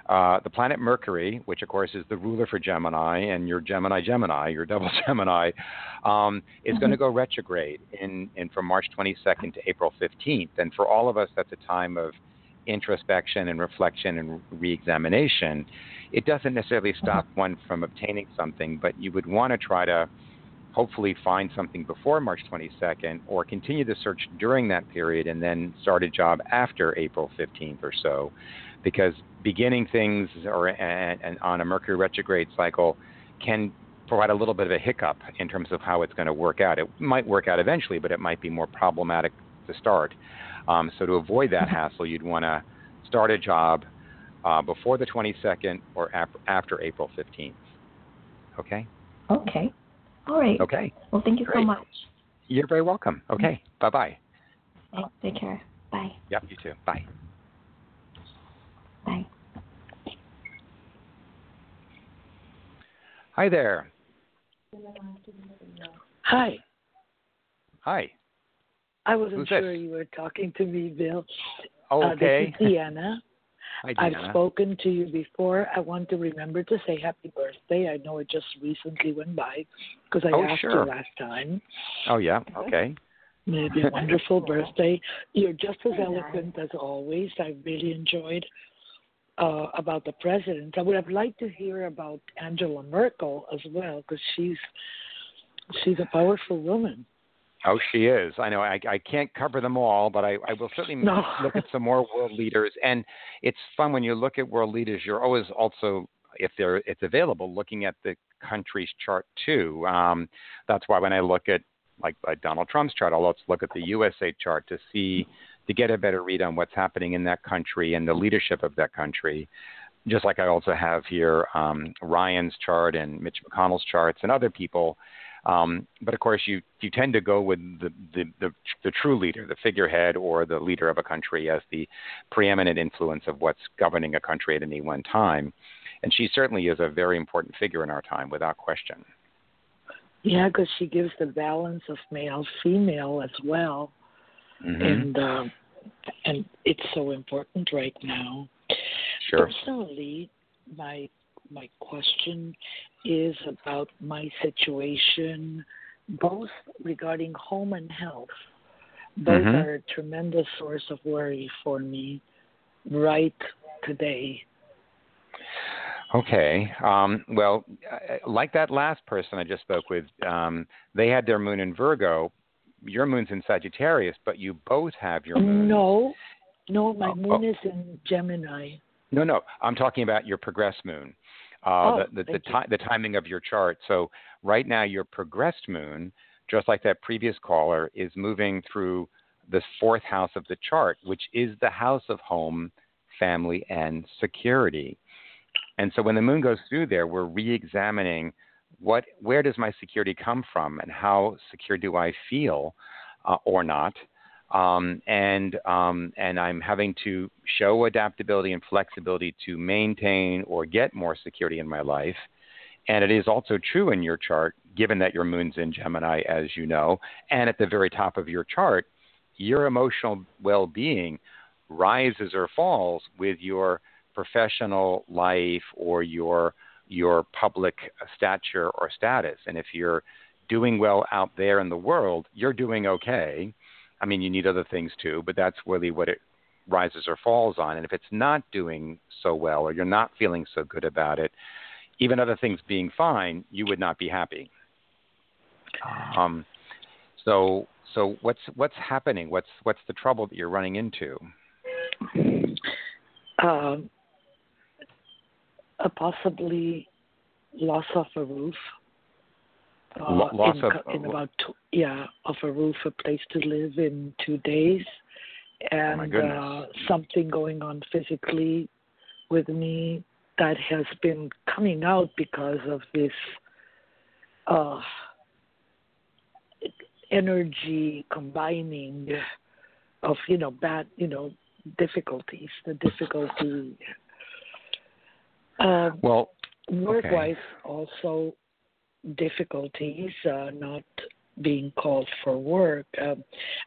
Uh, the planet Mercury, which of course is the ruler for Gemini, and your Gemini Gemini, your double Gemini, um, is going to go retrograde in, in from March 22nd to April 15th. And for all of us, that's a time of introspection and reflection and re-examination. It doesn't necessarily mm-hmm. stop one from obtaining something, but you would want to try to hopefully find something before March 22nd or continue the search during that period and then start a job after April 15th or so because beginning things or and, and on a Mercury retrograde cycle can provide a little bit of a hiccup in terms of how it's going to work out. It might work out eventually, but it might be more problematic to start. Um, so to avoid that hassle, you'd want to start a job uh, before the 22nd or ap- after April 15th. Okay? Okay. All right. Okay. Well, thank you so much. You're very welcome. Okay. Bye bye. Thanks. Take care. Bye. Yep, you too. Bye. Bye. Hi there. Hi. Hi. I wasn't Who's sure this? you were talking to me, Bill. Oh, Uh, okay. this is Deanna. Hi, I've spoken to you before. I want to remember to say happy birthday. I know it just recently went by because I Oh, asked sure. you last time. Oh, yeah. Okay. Maybe a wonderful birthday. You're just as eloquent as always. I really enjoyed uh, about the president. I would have liked to hear about Angela Merkel as well because she's she's a powerful woman. Oh, she is. I know. I, I can't cover them all, but I, I will certainly No. look at some more world leaders. And it's fun when you look at world leaders. You're always also, if they're it's available, looking at the country's chart too. Um, that's why when I look at like, like Donald Trump's chart. I'll also look at the USA chart to see to get a better read on what's happening in that country and the leadership of that country. Just like I also have here um, Ryan's chart and Mitch McConnell's charts and other people. Um, but of course, you you tend to go with the, the, the the true leader, the figurehead, or the leader of a country as the preeminent influence of what's governing a country at any one time. And she certainly is a very important figure in our time, without question. Yeah, because she gives the balance of male female as well, mm-hmm. and uh, and it's so important right now. Sure. Personally, my my question is about my situation, both regarding home and health. Both mm-hmm. are a tremendous source of worry for me right today. Okay. Um, well, uh, like that last person I just spoke with, um, they had their moon in Virgo. Your moon's in Sagittarius, but you both have your moon. No, no, my oh, moon oh. is in Gemini. No, no, I'm talking about your progress moon. Uh, oh, the the, the, ti- the timing of your chart. So right now, your progressed moon, just like that previous caller, is moving through the fourth house of the chart, which is the house of home, family, and security. And so when the moon goes through there, we're re-examining what, where does my security come from, and how secure do I feel, uh, or not. Um, and um, and I'm having to show adaptability and flexibility to maintain or get more security in my life. And it is also true in your chart, given that your moon's in Gemini, as you know, and at the very top of your chart, your emotional well-being rises or falls with your professional life or your your public stature or status. And if you're doing well out there in the world, you're doing okay. I mean, you need other things too, but that's really what it rises or falls on. And if it's not doing so well or you're not feeling so good about it, even other things being fine, you would not be happy. Um, so, so what's what's happening? What's what's the trouble that you're running into? Um, a possibly loss of a roof. Uh, loss in, of in about two, yeah of a roof, a place to live in two days, and oh uh, something going on physically with me that has been coming out because of this uh, energy combining of you know bad you know difficulties the difficulty. Um, well, work-wise, also difficulties, uh, not being called for work. Um,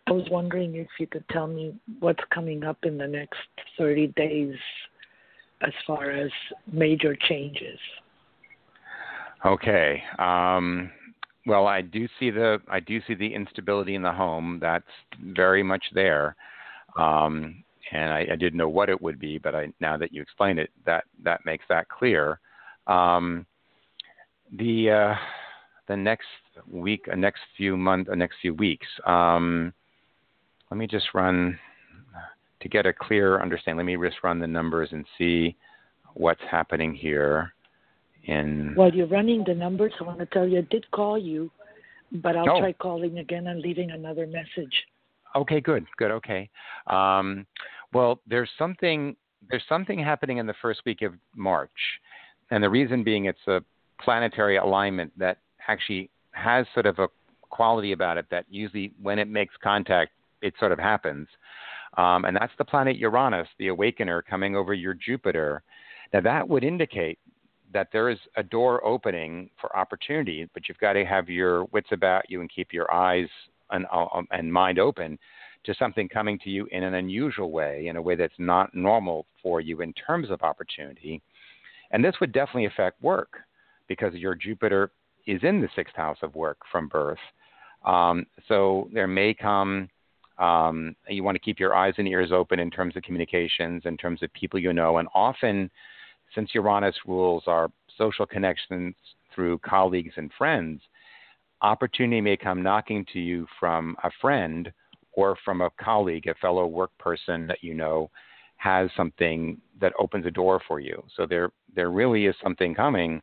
I was wondering if you could tell me what's coming up in the next 30 days as far as major changes. Okay. Um, well, I do see the I do see the instability in the home. That's very much there. Um, and I, I, didn't know what it would be, but I, now that you explain it, that that makes that clear. Um, the uh, the next week, uh, next few month, uh, next few weeks. Um, let me just run to get a clear understanding. Let me just run the numbers and see what's happening here. In while you're running the numbers, I want to tell you I did call you, but I'll oh. try calling again and leaving another message. Okay, good, good. Okay. Um, well, there's something there's something happening in the first week of March, and the reason being it's a planetary alignment that actually has sort of a quality about it that usually when it makes contact, it sort of happens. Um, and that's the planet Uranus, the awakener, coming over your Jupiter. Now, that would indicate that there is a door opening for opportunity, but you've got to have your wits about you and keep your eyes and, uh, and mind open to something coming to you in an unusual way, in a way that's not normal for you in terms of opportunity. And this would definitely affect work because your Jupiter is in the sixth house of work from birth. Um, so there may come, um, you want to keep your eyes and ears open in terms of communications, in terms of people you know. And often, since Uranus rules our social connections through colleagues and friends, opportunity may come knocking to you from a friend or from a colleague, a fellow work person that you know has something that opens a door for you. So there there really is something coming,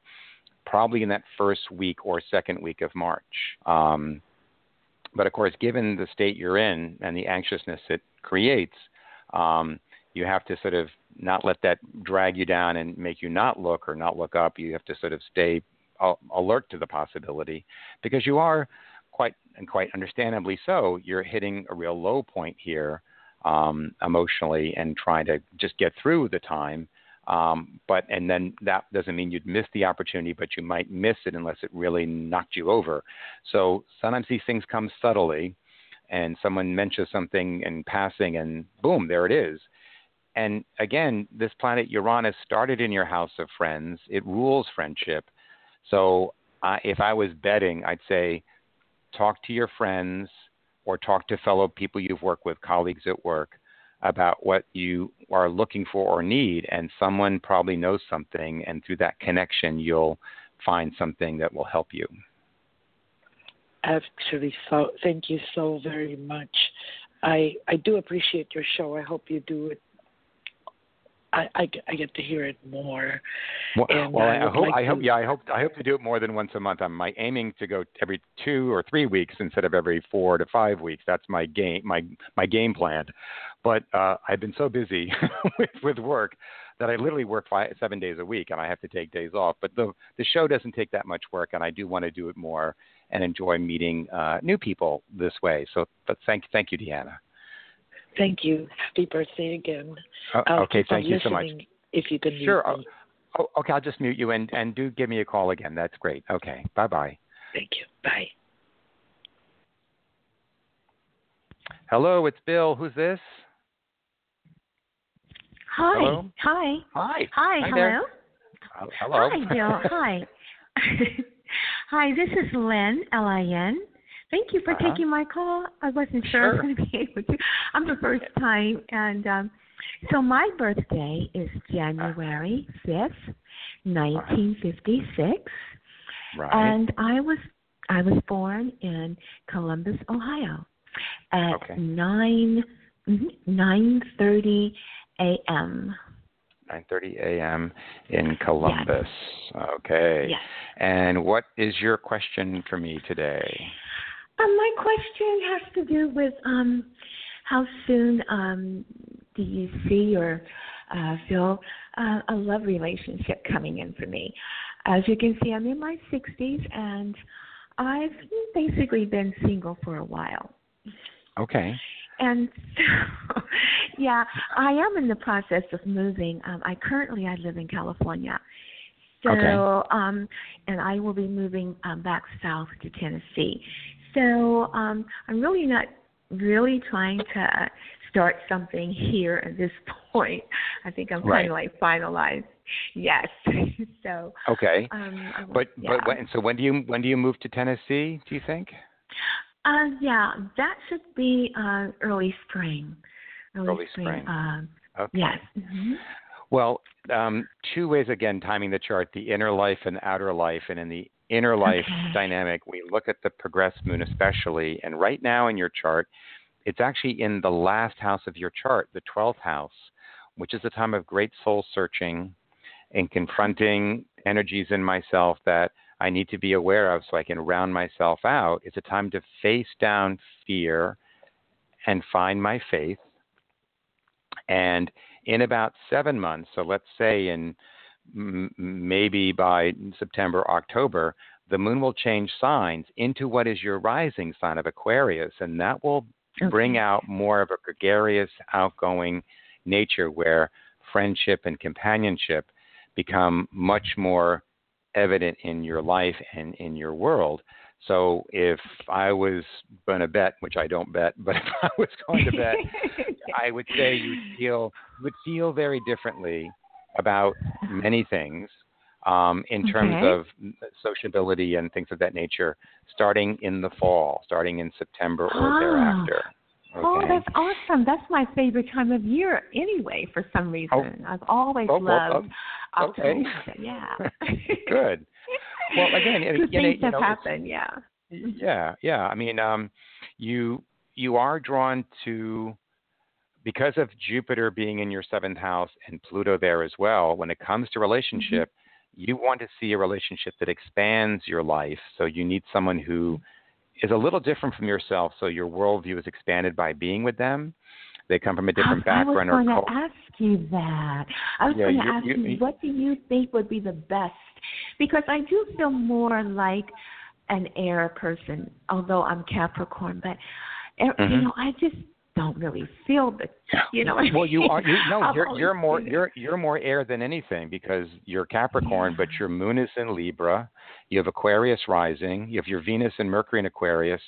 probably in that first week or second week of March. Um, But of course, given the state you're in and the anxiousness it creates, um, you have to sort of not let that drag you down and make you not look or not look up. You have to sort of stay alert to the possibility because you are quite and quite understandably so. You're hitting a real low point here um, emotionally and trying to just get through the time. Um, but and then that doesn't mean you'd miss the opportunity, but you might miss it unless it really knocked you over. So sometimes these things come subtly, and someone mentions something in passing, and boom, there it is. And again, this planet Uranus started in your house of friends. It rules friendship. So uh, if I was betting, I'd say talk to your friends or talk to fellow people you've worked with, colleagues at work, about what you are looking for or need. And someone probably knows something, and through that connection, you'll find something that will help you. Actually, so thank you so very much. I I do appreciate your show. I hope you do it I, I, I, get to hear it more. Well, well I, I, hope, like I hope, yeah, I hope, I hope to do it more than once a month. I'm my, aiming to go every two or three weeks instead of every four to five weeks. That's my game, my my game plan. But uh, I've been so busy with with work that I literally work five, seven days a week, and I have to take days off. But the the show doesn't take that much work, and I do want to do it more and enjoy meeting uh, new people this way. So, but thank thank you, Deanna. Thank you. Happy birthday again. Uh, okay, thank you so much. If you can sure. Oh, okay, I'll just mute you and and do give me a call again. That's great. Okay, bye bye. Thank you. Bye. Hello, it's Bill. Who's this? Hi. Hello? Hi. Hi. Hi. Hi hello. There. hello. Hi, Bill. Hi. Hi. This is Lynn. L I N. Thank you for uh-huh. taking my call. I wasn't sure, sure. I was going to be able to. I'm the first time, and um, so my birthday is January fifth, nineteen fifty six, right. and I was I was born in Columbus, Ohio, at okay. nine mm-hmm, nine thirty a.m. 9:30 a.m. in Columbus. Yes. Okay. Yes. And what is your question for me today? Um, my question has to do with um, how soon um, do you see or uh, feel uh, a love relationship coming in for me? As you can see, I'm in my 60s and I've basically been single for a while. Okay. And so, yeah, I am in the process of moving. Um, I currently I live in California. So, okay. um, and I will be moving um, back south to Tennessee. So um, I'm really not really trying to start something here at this point. I think I'm right. kind of like finalized. Yes. so. Okay. Um, but yeah. but when, so when do you when do you move to Tennessee? Do you think? Uh, yeah, that should be uh, early spring. Early, early spring. Uh, okay. Yes. Mm-hmm. Well, um, two ways again timing the chart: the inner life and outer life. And in the inner life okay. dynamic, we look at the progressed moon especially. And right now in your chart, it's actually in the last house of your chart, the 12th house, which is a time of great soul searching and confronting energies in myself that I need to be aware of so I can round myself out. It's a time to face down fear and find my faith. And in about seven months, so let's say in m- maybe by September, October, the moon will change signs into what is your rising sign of Aquarius, and that will bring out more of a gregarious, outgoing nature where friendship and companionship become much more evident in your life and in your world. So if I was going to bet, which I don't bet, but if I was going to bet, I would say you feel would feel very differently about many things um, in terms okay. of sociability and things of that nature, starting in the fall, starting in September or ah. thereafter. Okay. Oh, that's awesome. That's my favorite time of year anyway, for some reason. Oh. I've always Oh, loved well, okay. October. Yeah. Good. Well, again, Good know, things you have know, happened, yeah. Yeah, yeah. I mean, um, you you are drawn to because of Jupiter being in your seventh house and Pluto there as well. When it comes to relationship, mm-hmm. you want to see a relationship that expands your life. So you need someone who is a little different from yourself, so your worldview is expanded by being with them. They come from a different I, background I was or going to ask you that. I was Yeah, going to you- ask you- you, what do you think would be the best? Because I do feel more like an air person, although I'm Capricorn. But air, you mm-hmm. know, I just don't really feel the, you know. well, you are you no, you're you're more you're you're more air than anything because you're Capricorn, but your moon is in Libra. You have Aquarius rising. You have your Venus and Mercury in Aquarius.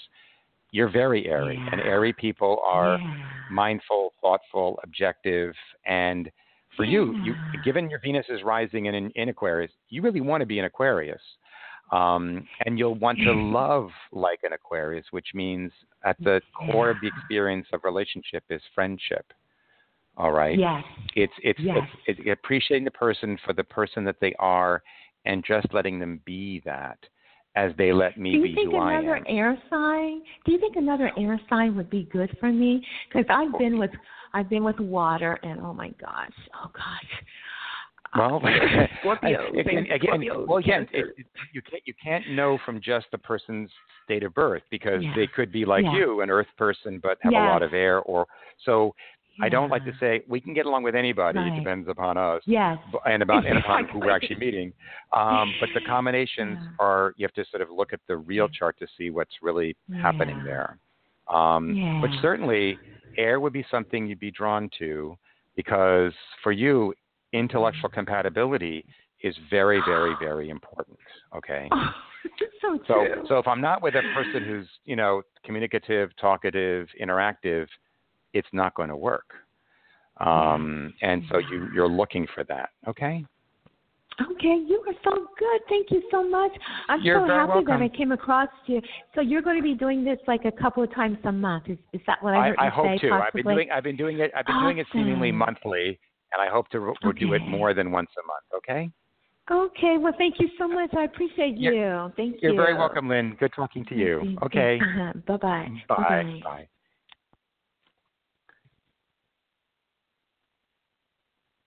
You're very airy, and airy people are Yeah. mindful, thoughtful, objective, and for you, you given your Venus is rising in, in, in Aquarius, you really want to be an Aquarius. Um, and you'll want to love like an Aquarius, which means at the core of the experience of relationship is friendship. All right. Yes. It's it's, Yes. it's it's appreciating the person for the person that they are, and just letting them be that, as they let me Do you be think another air sign? Do you think another air sign would be good for me? Because I've been with I've been with water, and oh my gosh, oh gosh. Well, again, again, well, again, it, it, you can't you can't know from just the person's date of birth because Yeah. they could be like Yeah. you, an Earth person, but have a lot of air. Or so I don't like to say we can get along with anybody. It depends upon us. Yes. and about and upon who we're actually meeting. Um, but the combinations Yeah. are you have to sort of look at the real chart to see what's really happening there. Um, But certainly, air would be something you'd be drawn to because for you, intellectual compatibility is very, very, very important. Okay. Oh, so So, true. so if I'm not with a person who's you know communicative, talkative, interactive, it's not going to work. Um, and so you you're looking for that. Okay. Okay, you are so good. Thank you so much. I'm You're so happy welcome. that I came across you. So you're going to be doing this like a couple of times a month. Is, is that what I I, heard I you hope say? to. Possibly? I've been doing I've been doing it I've been doing it seemingly monthly, and I hope to we'll do it more than once a month. Okay. Okay. Well, thank you so much. I appreciate you. You're- thank You're you. very welcome, Lynn. Good talking to you. Okay. Uh-huh. Bye bye. Bye. Bye.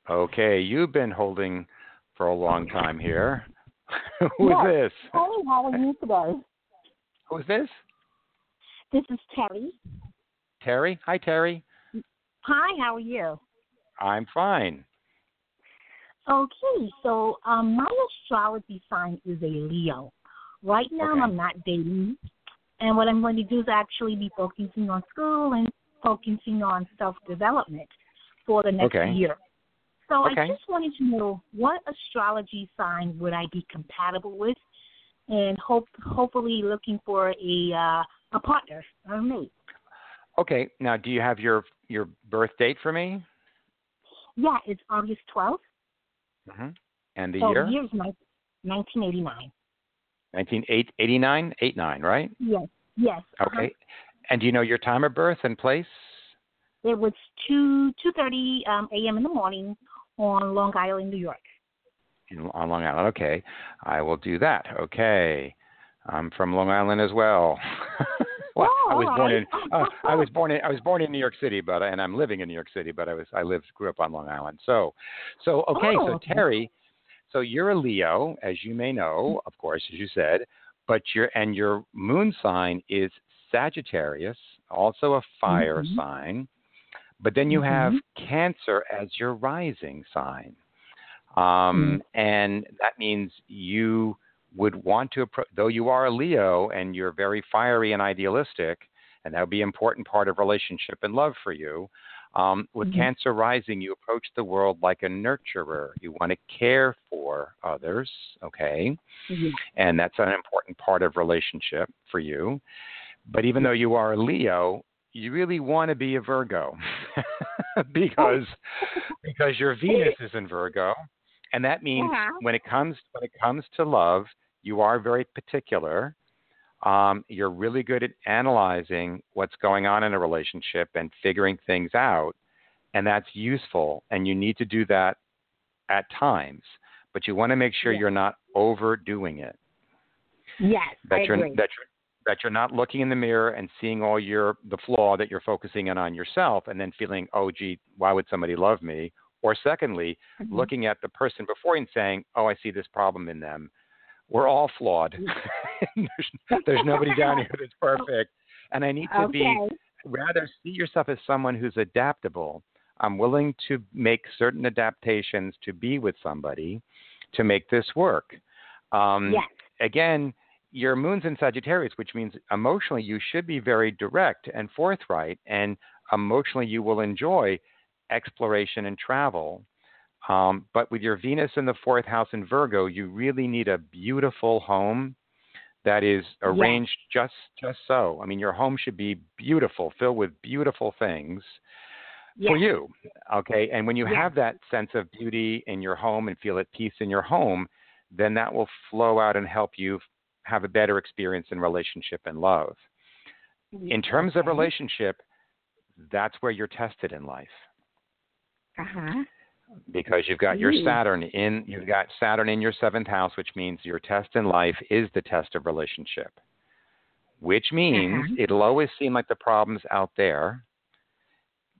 Okay, you've been holding for a long time here. Who is Yes. this? Hey, how are you today? Who is this? This is Terry. Terry? Hi, Terry. Hi, how are you? I'm fine. Okay, so um, my astrology sign is a Leo. Right now, Okay. I'm not dating, and what I'm going to do is actually be focusing on school and focusing on self development for the next Okay. year. So Okay. I just wanted to know what astrology sign would I be compatible with, and hope hopefully looking for a uh, a partner or a mate. Okay, now do you have your your birth date for me? Yeah, it's August 12th. hmm And the so year? the year's ni- 1989. 1989, 89, right? Yes, yes. uh-huh. Okay. And do you know your time of birth and place? It was two two thirty um, a.m. in the morning on Long Island, New York. in, on Long Island. Okay, I will do that. Okay, I'm from Long Island as well. well, Oh, I was born in uh. I was born in I was born in New York City, but and I'm living in New York City, but I was I lived grew up on Long Island. So, so okay, Oh, so okay. Terry, so you're a Leo, as you may know, of course, as you said, but your and your moon sign is Sagittarius, also a fire Mhm. sign. But then you have Cancer as your rising sign. Um, And that means you would want to approach, though you are a Leo and you're very fiery and idealistic, and that would be an important part of relationship and love for you. Um, with Mhm. Cancer rising, you approach the world like a nurturer. You want to care for others, okay? Mhm. and that's an important part of relationship for you. But even though you are a Leo, you really want to be a Virgo because because your Venus is in Virgo, and that means Uh-huh. when it comes when it comes to love, you are very particular. Um, you're really good at analyzing what's going on in a relationship and figuring things out, and that's useful. And you need to do that at times, but you want to make sure Yeah. you're not overdoing it Yes, that I you're agree. that you're that you're not looking in the mirror and seeing all your the flaw that you're focusing in on yourself and then feeling oh gee why would somebody love me or secondly Mhm. looking at the person before and saying oh i see this problem in them we're all flawed there's, there's nobody down here that's perfect, and I need to okay. be rather see yourself as someone who's adaptable. I'm willing to make certain adaptations to be with somebody to make this work. Um, Yes. Again, your moon's in Sagittarius, which means emotionally you should be very direct and forthright, and emotionally you will enjoy exploration and travel. Um, but with your Venus in the fourth house in Virgo, you really need a beautiful home that is arranged just just so. I mean, your home should be beautiful, filled with beautiful things for you. Okay, and when you have that sense of beauty in your home and feel at peace in your home, then that will flow out and help you have a better experience in relationship and love. In terms of relationship, that's where you're tested in life Uh-huh. Because you've got your Saturn in you've got Saturn in your seventh house, which means your test in life is the test of relationship. Which means Uh-huh. it'll always seem like the problem's out there,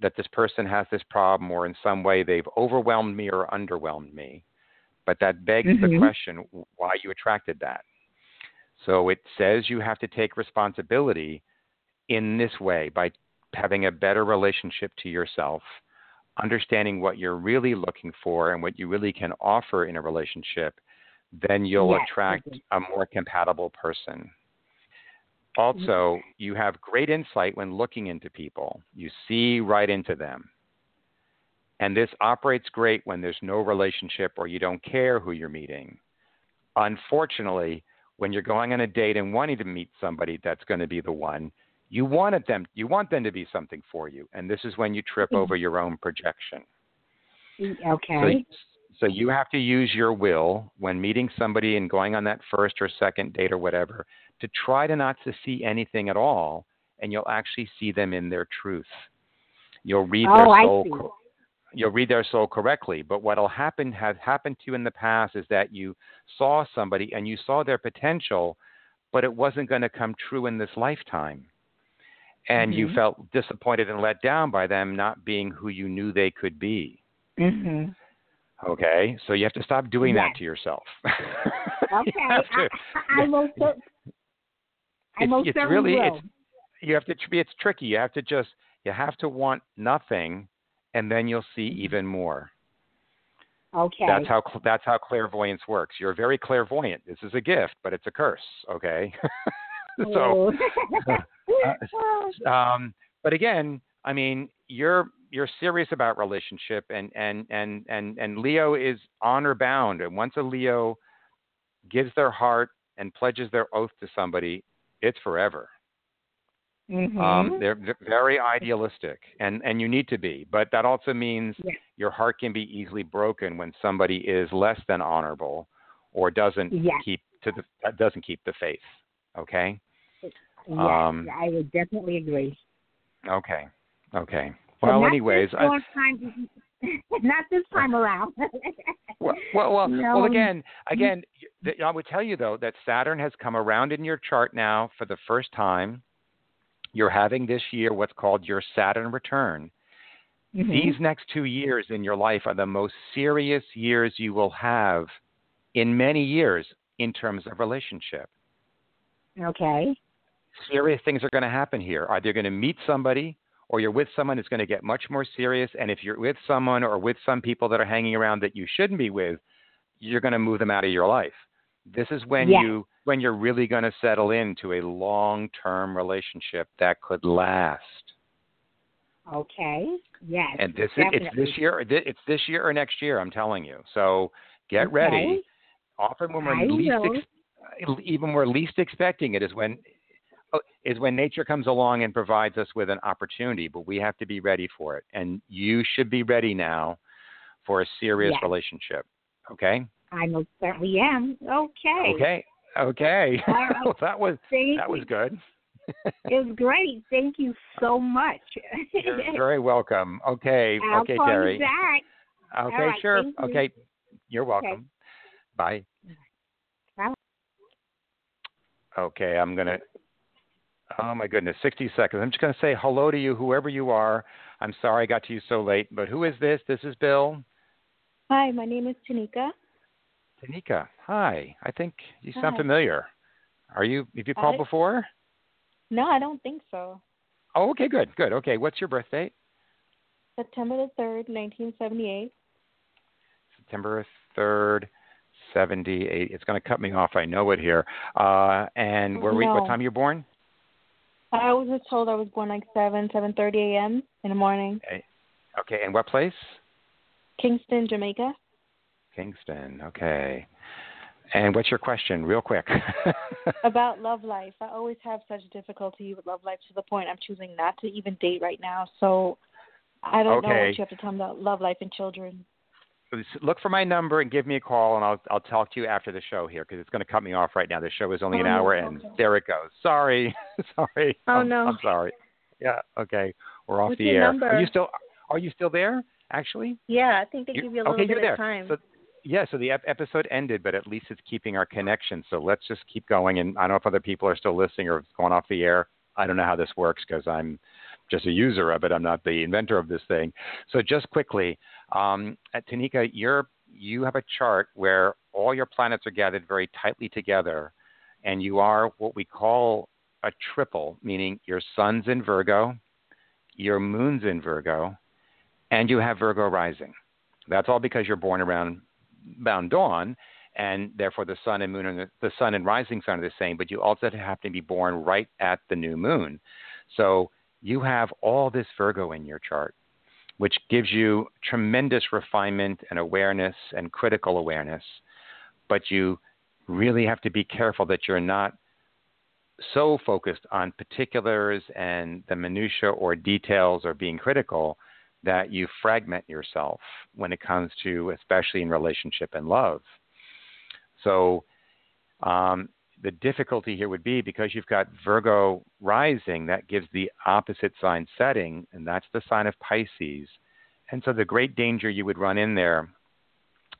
that this person has this problem, or in some way they've overwhelmed me or underwhelmed me. But that begs the Mhm. question why you attracted that. So it says you have to take responsibility in this way by having a better relationship to yourself understanding what you're really looking for and what you really can offer in a relationship, then you'll Yes, attract a more compatible person. Mm-hmm. Also, you have great insight when looking into people. You see right into them. And this operates great when there's no relationship or you don't care who you're meeting. Unfortunately, when you're going on a date and wanting to meet somebody that's going to be the one, you wanted them you want them to be something for you. And this is when you trip Mhm. over your own projection. Okay. So, so you have to use your will when meeting somebody and going on that first or second date or whatever to try to not to see anything at all, and you'll actually see them in their truth. You'll read Oh, their soul. co- You'll read their soul correctly, but what'll happen has happened to you in the past is that you saw somebody and you saw their potential, but it wasn't going to come true in this lifetime. And you Mhm. felt disappointed and let down by them not being who you knew they could be. Mhm. Okay, so you have to stop doing that to yourself. Okay. you to, I, I most cer- I it's, most it's certainly really will. it's you have to be it's tricky. You have to just you have to want nothing, and then you'll see even more. Okay. That's how that's how clairvoyance works. You're very clairvoyant. This is a gift, but it's a curse. Okay, so. Oh. um, but again, I mean, you're you're serious about relationship, and and and and and Leo is honor bound, and once a Leo gives their heart and pledges their oath to somebody, it's forever. Mhm. Um, they're v- very idealistic, and and you need to be, but that also means Yes. your heart can be easily broken when somebody is less than honorable or doesn't Yes. keep to the uh, doesn't keep the faith. Okay. Yes, um, I would definitely agree. Okay. Okay. Well, not anyways, I, time, not this time around. well, well, well, No. well, again, again, I would tell you though that Saturn has come around in your chart now for the first time. You're having this year what's called your Saturn return. Mhm. These next two years in your life are the most serious years you will have in many years in terms of relationship. Okay. Serious things are going to happen here. Either you're going to meet somebody or you're with someone that's going to get much more serious. And if you're with someone or with some people that are hanging around that you shouldn't be with, you're going to move them out of your life. This is when Yes. you when you're really going to settle into a long-term relationship that could last. Okay. Yes. And this is it's this year. It's this year or next year. I'm telling you. So get ready. Often when we're I least ex- even we're least expecting it is when is when nature comes along and provides us with an opportunity. But we have to be ready for it. And you should be ready now for a serious Yes. relationship. Okay. I most certainly am. Okay. Okay. Okay. Right. Well, that was Thank that was good. It was great. Thank you so much. You're very welcome. Okay. I'll okay, call Terry. you back. Okay, right, sure. thank. Okay. You're welcome. Bye. Bye. Okay, I'm going to Oh my goodness, 60 seconds. I'm just going to say hello to you whoever you are. I'm sorry I got to you so late, but who is this? This is Bill. Hi, my name is Tanika. Tanika. Hi. I think you sound Hi. familiar. Are you? Have you called I- before? No, I don't think so. Oh, okay, good, good. Okay, what's your birth date? September the 3rd, 1978. September third, seventy-eight. It's going to cut me off. I know it here. Uh, and where we? What No. time you born? I was just told I was born like 7, 7.30 a.m. in the morning. Okay, and what place? Kingston, Jamaica. Kingston. Okay. And what's your question, real quick? About love life. I always have such difficulty with love life to the point I'm choosing not to even date right now. So I don't know what you have to tell me about love life and children. Look for my number and give me a call, and I'll I'll talk to you after the show here because it's going to cut me off right now. The show is only an Oh, hour, no, and there it goes. Sorry, sorry. Oh, I'm, no. I'm sorry. Yeah. Okay. We're off What's the air. number? Are you still Are you still there? Actually. Yeah, I think they You- give you a little okay, bit you're there. of time. So, yeah, so the ep- episode ended, but at least it's keeping our connection. So let's just keep going. And I don't know if other people are still listening or if it's going off the air. I don't know how this works because I'm just a user of it. I'm not the inventor of this thing. So just quickly, um, at Tanika, you're you have a chart where all your planets are gathered very tightly together, and you are what we call a triple, meaning your sun's in Virgo, your moon's in Virgo, and you have Virgo rising. That's all because you're born around bound dawn, and therefore the sun and moon and the, the sun and rising sun are the same. But you also have to be born right at the new moon, so you have all this Virgo in your chart, which gives you tremendous refinement and awareness and critical awareness. But you really have to be careful that you're not so focused on particulars and the minutia or details or being critical that you fragment yourself when it comes to, especially in relationship and love. So, um, the difficulty here would be because you've got Virgo rising, that gives the opposite sign setting, and that's the sign of Pisces. And so, the great danger you would run in there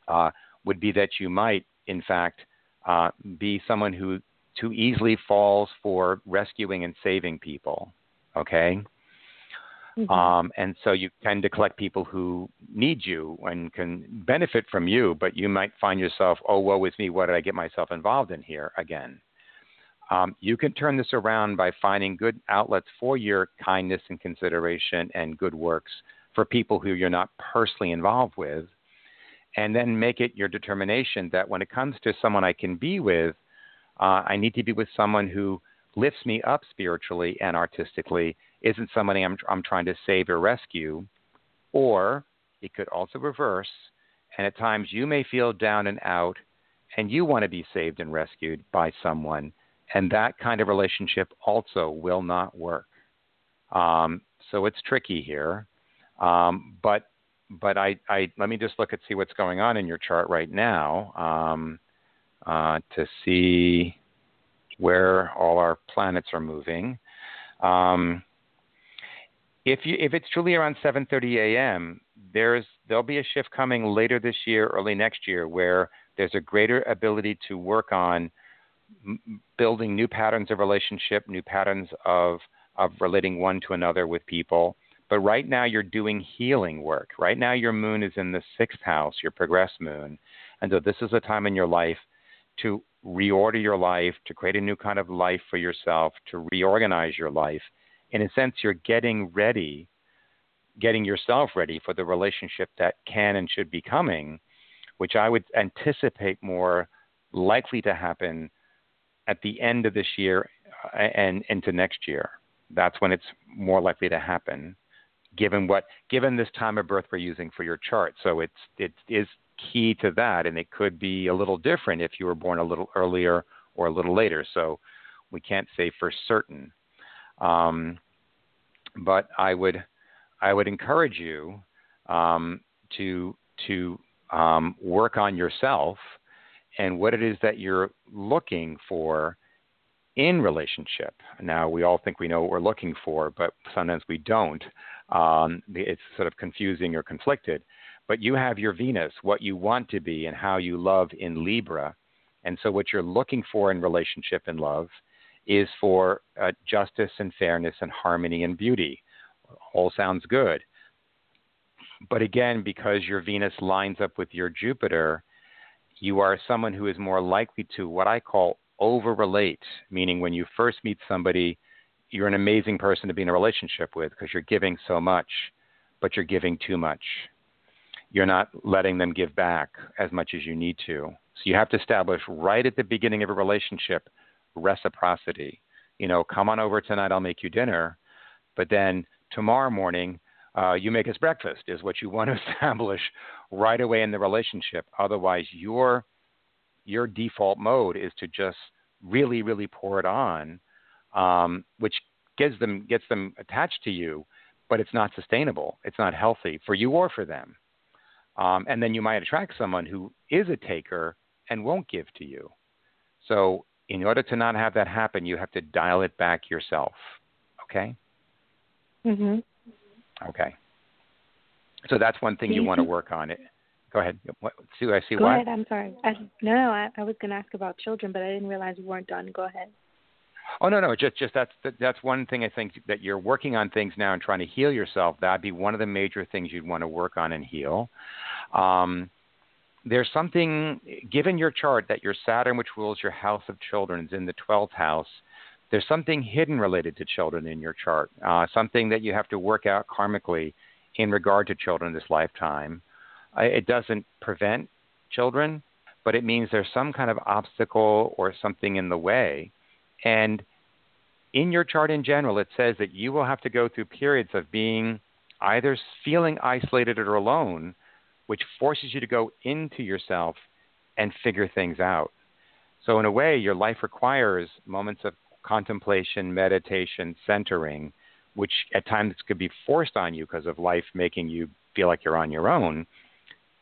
uh, would be that you might, in fact, uh, be someone who too easily falls for rescuing and saving people. Okay? Mhm. Um, and so you tend to collect people who need you and can benefit from you, but you might find yourself, oh, woe is me, what did I get myself involved in here again? Um, you can turn this around by finding good outlets for your kindness and consideration and good works for people who you're not personally involved with, and then make it your determination that when it comes to someone I can be with, uh, I need to be with someone who lifts me up spiritually and artistically isn't somebody I'm, I'm trying to save or rescue. Or it could also reverse, and at times you may feel down and out, and you want to be saved and rescued by someone, and that kind of relationship also will not work. Um, so it's tricky here, um, but but I, I let me just look and see what's going on in your chart right now um, uh, to see where all our planets are moving. Um, if you if it's truly around 7:30 a.m., there's there'll be a shift coming later this year, early next year, where there's a greater ability to work on building new patterns of relationship, new patterns of of relating one to another with people. But right now you're doing healing work. Right now your moon is in the sixth house, your progress moon, and so this is a time in your life to reorder your life, to create a new kind of life for yourself, to reorganize your life. In a sense, you're getting ready, getting yourself ready for the relationship that can and should be coming, which I would anticipate more likely to happen at the end of this year uh, and into next year. That's when it's more likely to happen, given what given this time of birth we're using for your chart. So it's it is key to that, and it could be a little different if you were born a little earlier or a little later. So we can't say for certain. Um, but I would I would encourage you um, to to um, work on yourself and what it is that you're looking for in relationship. Now we all think we know what we're looking for, but sometimes we don't. Um, it's sort of confusing or conflicted. But you have your Venus, what you want to be, and how you love in Libra. And so, what you're looking for in relationship and love is for uh, justice and fairness and harmony and beauty. All sounds good. But again, because your Venus lines up with your Jupiter, you are someone who is more likely to what I call over relate, meaning when you first meet somebody, you're an amazing person to be in a relationship with because you're giving so much, but you're giving too much. You're not letting them give back as much as you need to. So you have to establish right at the beginning of a relationship reciprocity. You know, come on over tonight, I'll make you dinner. But then tomorrow morning, uh, you make us breakfast, is what you want to establish right away in the relationship. Otherwise, your your default mode is to just really, really pour it on, um, which gets them gets them attached to you, but it's not sustainable. It's not healthy for you or for them. Um, and then you might attract someone who is a taker and won't give to you. So, in order to not have that happen, you have to dial it back yourself. Okay? Mhm. Okay. So that's one thing you want to work on. It. Go ahead. What, Sue, I see Go what? ahead. I'm sorry. I, no, no. I, I was going to ask about children, but I didn't realize you weren't done. Go ahead. Oh no, no, just just that's that's one thing I think that you're working on things now and trying to heal yourself. That'd be one of the major things you'd want to work on and heal. Um, there's something given your chart that your Saturn, which rules your house of children, is in the 12th house. There's something hidden related to children in your chart, uh, something that you have to work out karmically in regard to children this lifetime. Uh, it doesn't prevent children, but it means there's some kind of obstacle or something in the way. And in your chart in general, it says that you will have to go through periods of being either feeling isolated or alone which forces you to go into yourself and figure things out. So, in a way, your life requires moments of contemplation, meditation, centering, which at times could be forced on you because of life making you feel like you're on your own.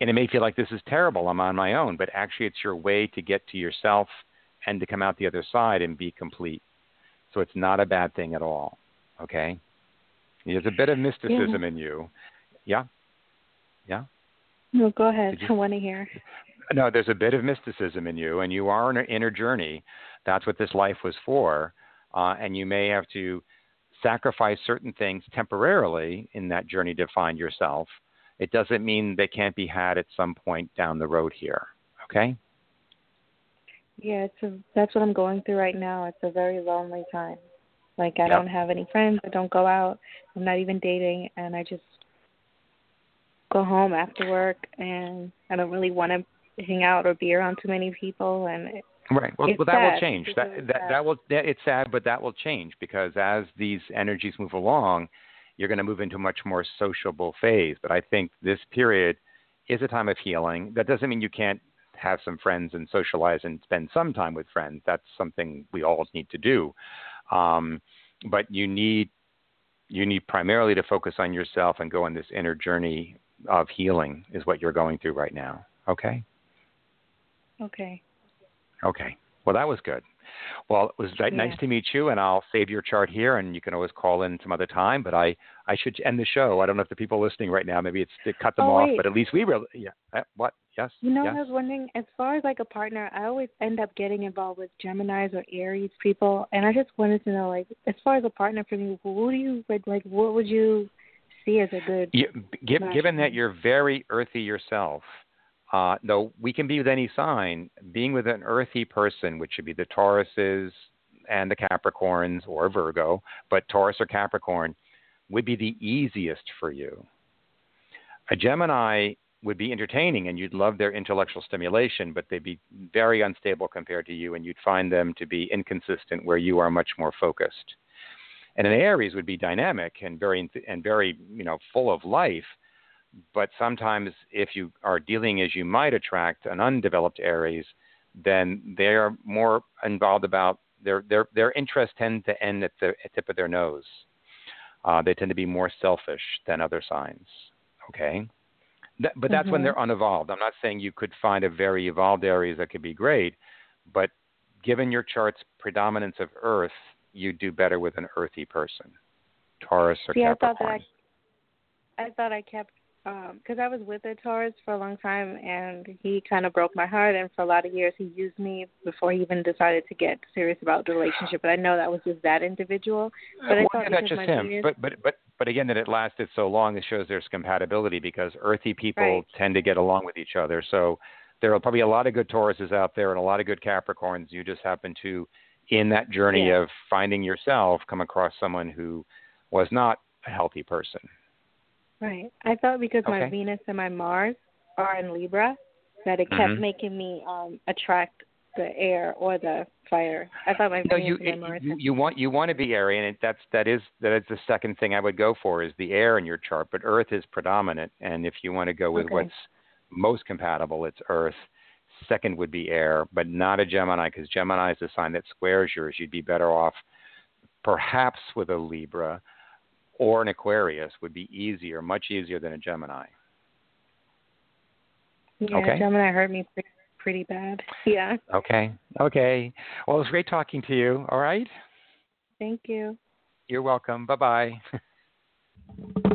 And it may feel like this is terrible, I'm on my own, but actually, it's your way to get to yourself and to come out the other side and be complete. So, it's not a bad thing at all. Okay? There's a bit of mysticism yeah. in you. Yeah? Yeah? No, go ahead. I want to hear. No, there's a bit of mysticism in you, and you are on an inner journey. That's what this life was for. Uh, and you may have to sacrifice certain things temporarily in that journey to find yourself. It doesn't mean they can't be had at some point down the road here. Okay? Yeah, it's a, that's what I'm going through right now. It's a very lonely time. Like I Yep. don't have any friends. I don't go out. I'm not even dating, and I just go home after work, and I don't really want to hang out or be around too many people. And it, Right. Well, well that will change. That really that that will that, it's sad, but that will change because as these energies move along, you're going to move into a much more sociable phase. But I think this period is a time of healing. That doesn't mean you can't have some friends and socialize and spend some time with friends. That's something we all need to do. Um, but you need you need primarily to focus on yourself and go on this inner journey of healing is what you're going through right now. Okay. okay. Okay. Well, that was good. Well, it was Yeah. nice to meet you, and I'll save your chart here, and you can always call in some other time. But I, I should end the show. I don't know if the people listening right now, maybe it's to cut them Oh, off, but at least we really, yeah. Uh, what? Yes. You know, yes? I was wondering, as far as like a partner, I always end up getting involved with Gemini's or Aries people, and I just wanted to know, like, as far as a partner for me, who do you? Like, what would you as a good? You, gi- Right. given that you're very earthy yourself, uh, though we can be with any sign, being with an earthy person, which should be the Tauruses and the Capricorns or Virgo, but Taurus or Capricorn would be the easiest for you. A Gemini would be entertaining and you'd love their intellectual stimulation, but they'd be very unstable compared to you and you'd find them to be inconsistent where you are much more focused. And an Aries would be dynamic and very and very, you know, full of life, but sometimes if you are dealing as you might attract an undeveloped Aries, then they are more involved about their their their interests tend to end at the tip of their nose. Uh, they tend to be more selfish than other signs. Okay, That, but that's when Mhm. they're unevolved. I'm not saying you could find a very evolved Aries that could be great, but given your chart's predominance of Earth, you do better with an earthy person, Taurus or See, I thought Capricorn. that I, I thought I kept um, because I was with a Taurus for a long time, and he kind of broke my heart. And for a lot of years, he used me before he even decided to get serious about the relationship. But I know that was just that individual. But I well, thought yeah, that's just him. But but but but again, that it lasted so long, it shows there's compatibility because earthy people Right. tend to get along with each other. So there are probably a lot of good Tauruses out there and a lot of good Capricorns. You just happen to, in that journey Yeah. of finding yourself, come across someone who was not a healthy person. Right. I thought because my Venus and my Mars are in Libra that it kept Mhm. making me um attract the air or the fire. I thought my No, Venus you, and my Mars. you you want you want to be airy, and it, that's that is that is the second thing I would go for is the air in your chart. But Earth is predominant, and if you want to go with Okay. what's most compatible, it's Earth. Second would be air, but not a Gemini because Gemini is a sign that squares yours. You'd be better off, perhaps, with a Libra or an Aquarius would be easier, much easier than a Gemini. yeah, okay. Gemini hurt me pretty, pretty bad. Yeah. Okay, okay. Well, it was great talking to you. All right, Thank you. you're welcome. Bye bye.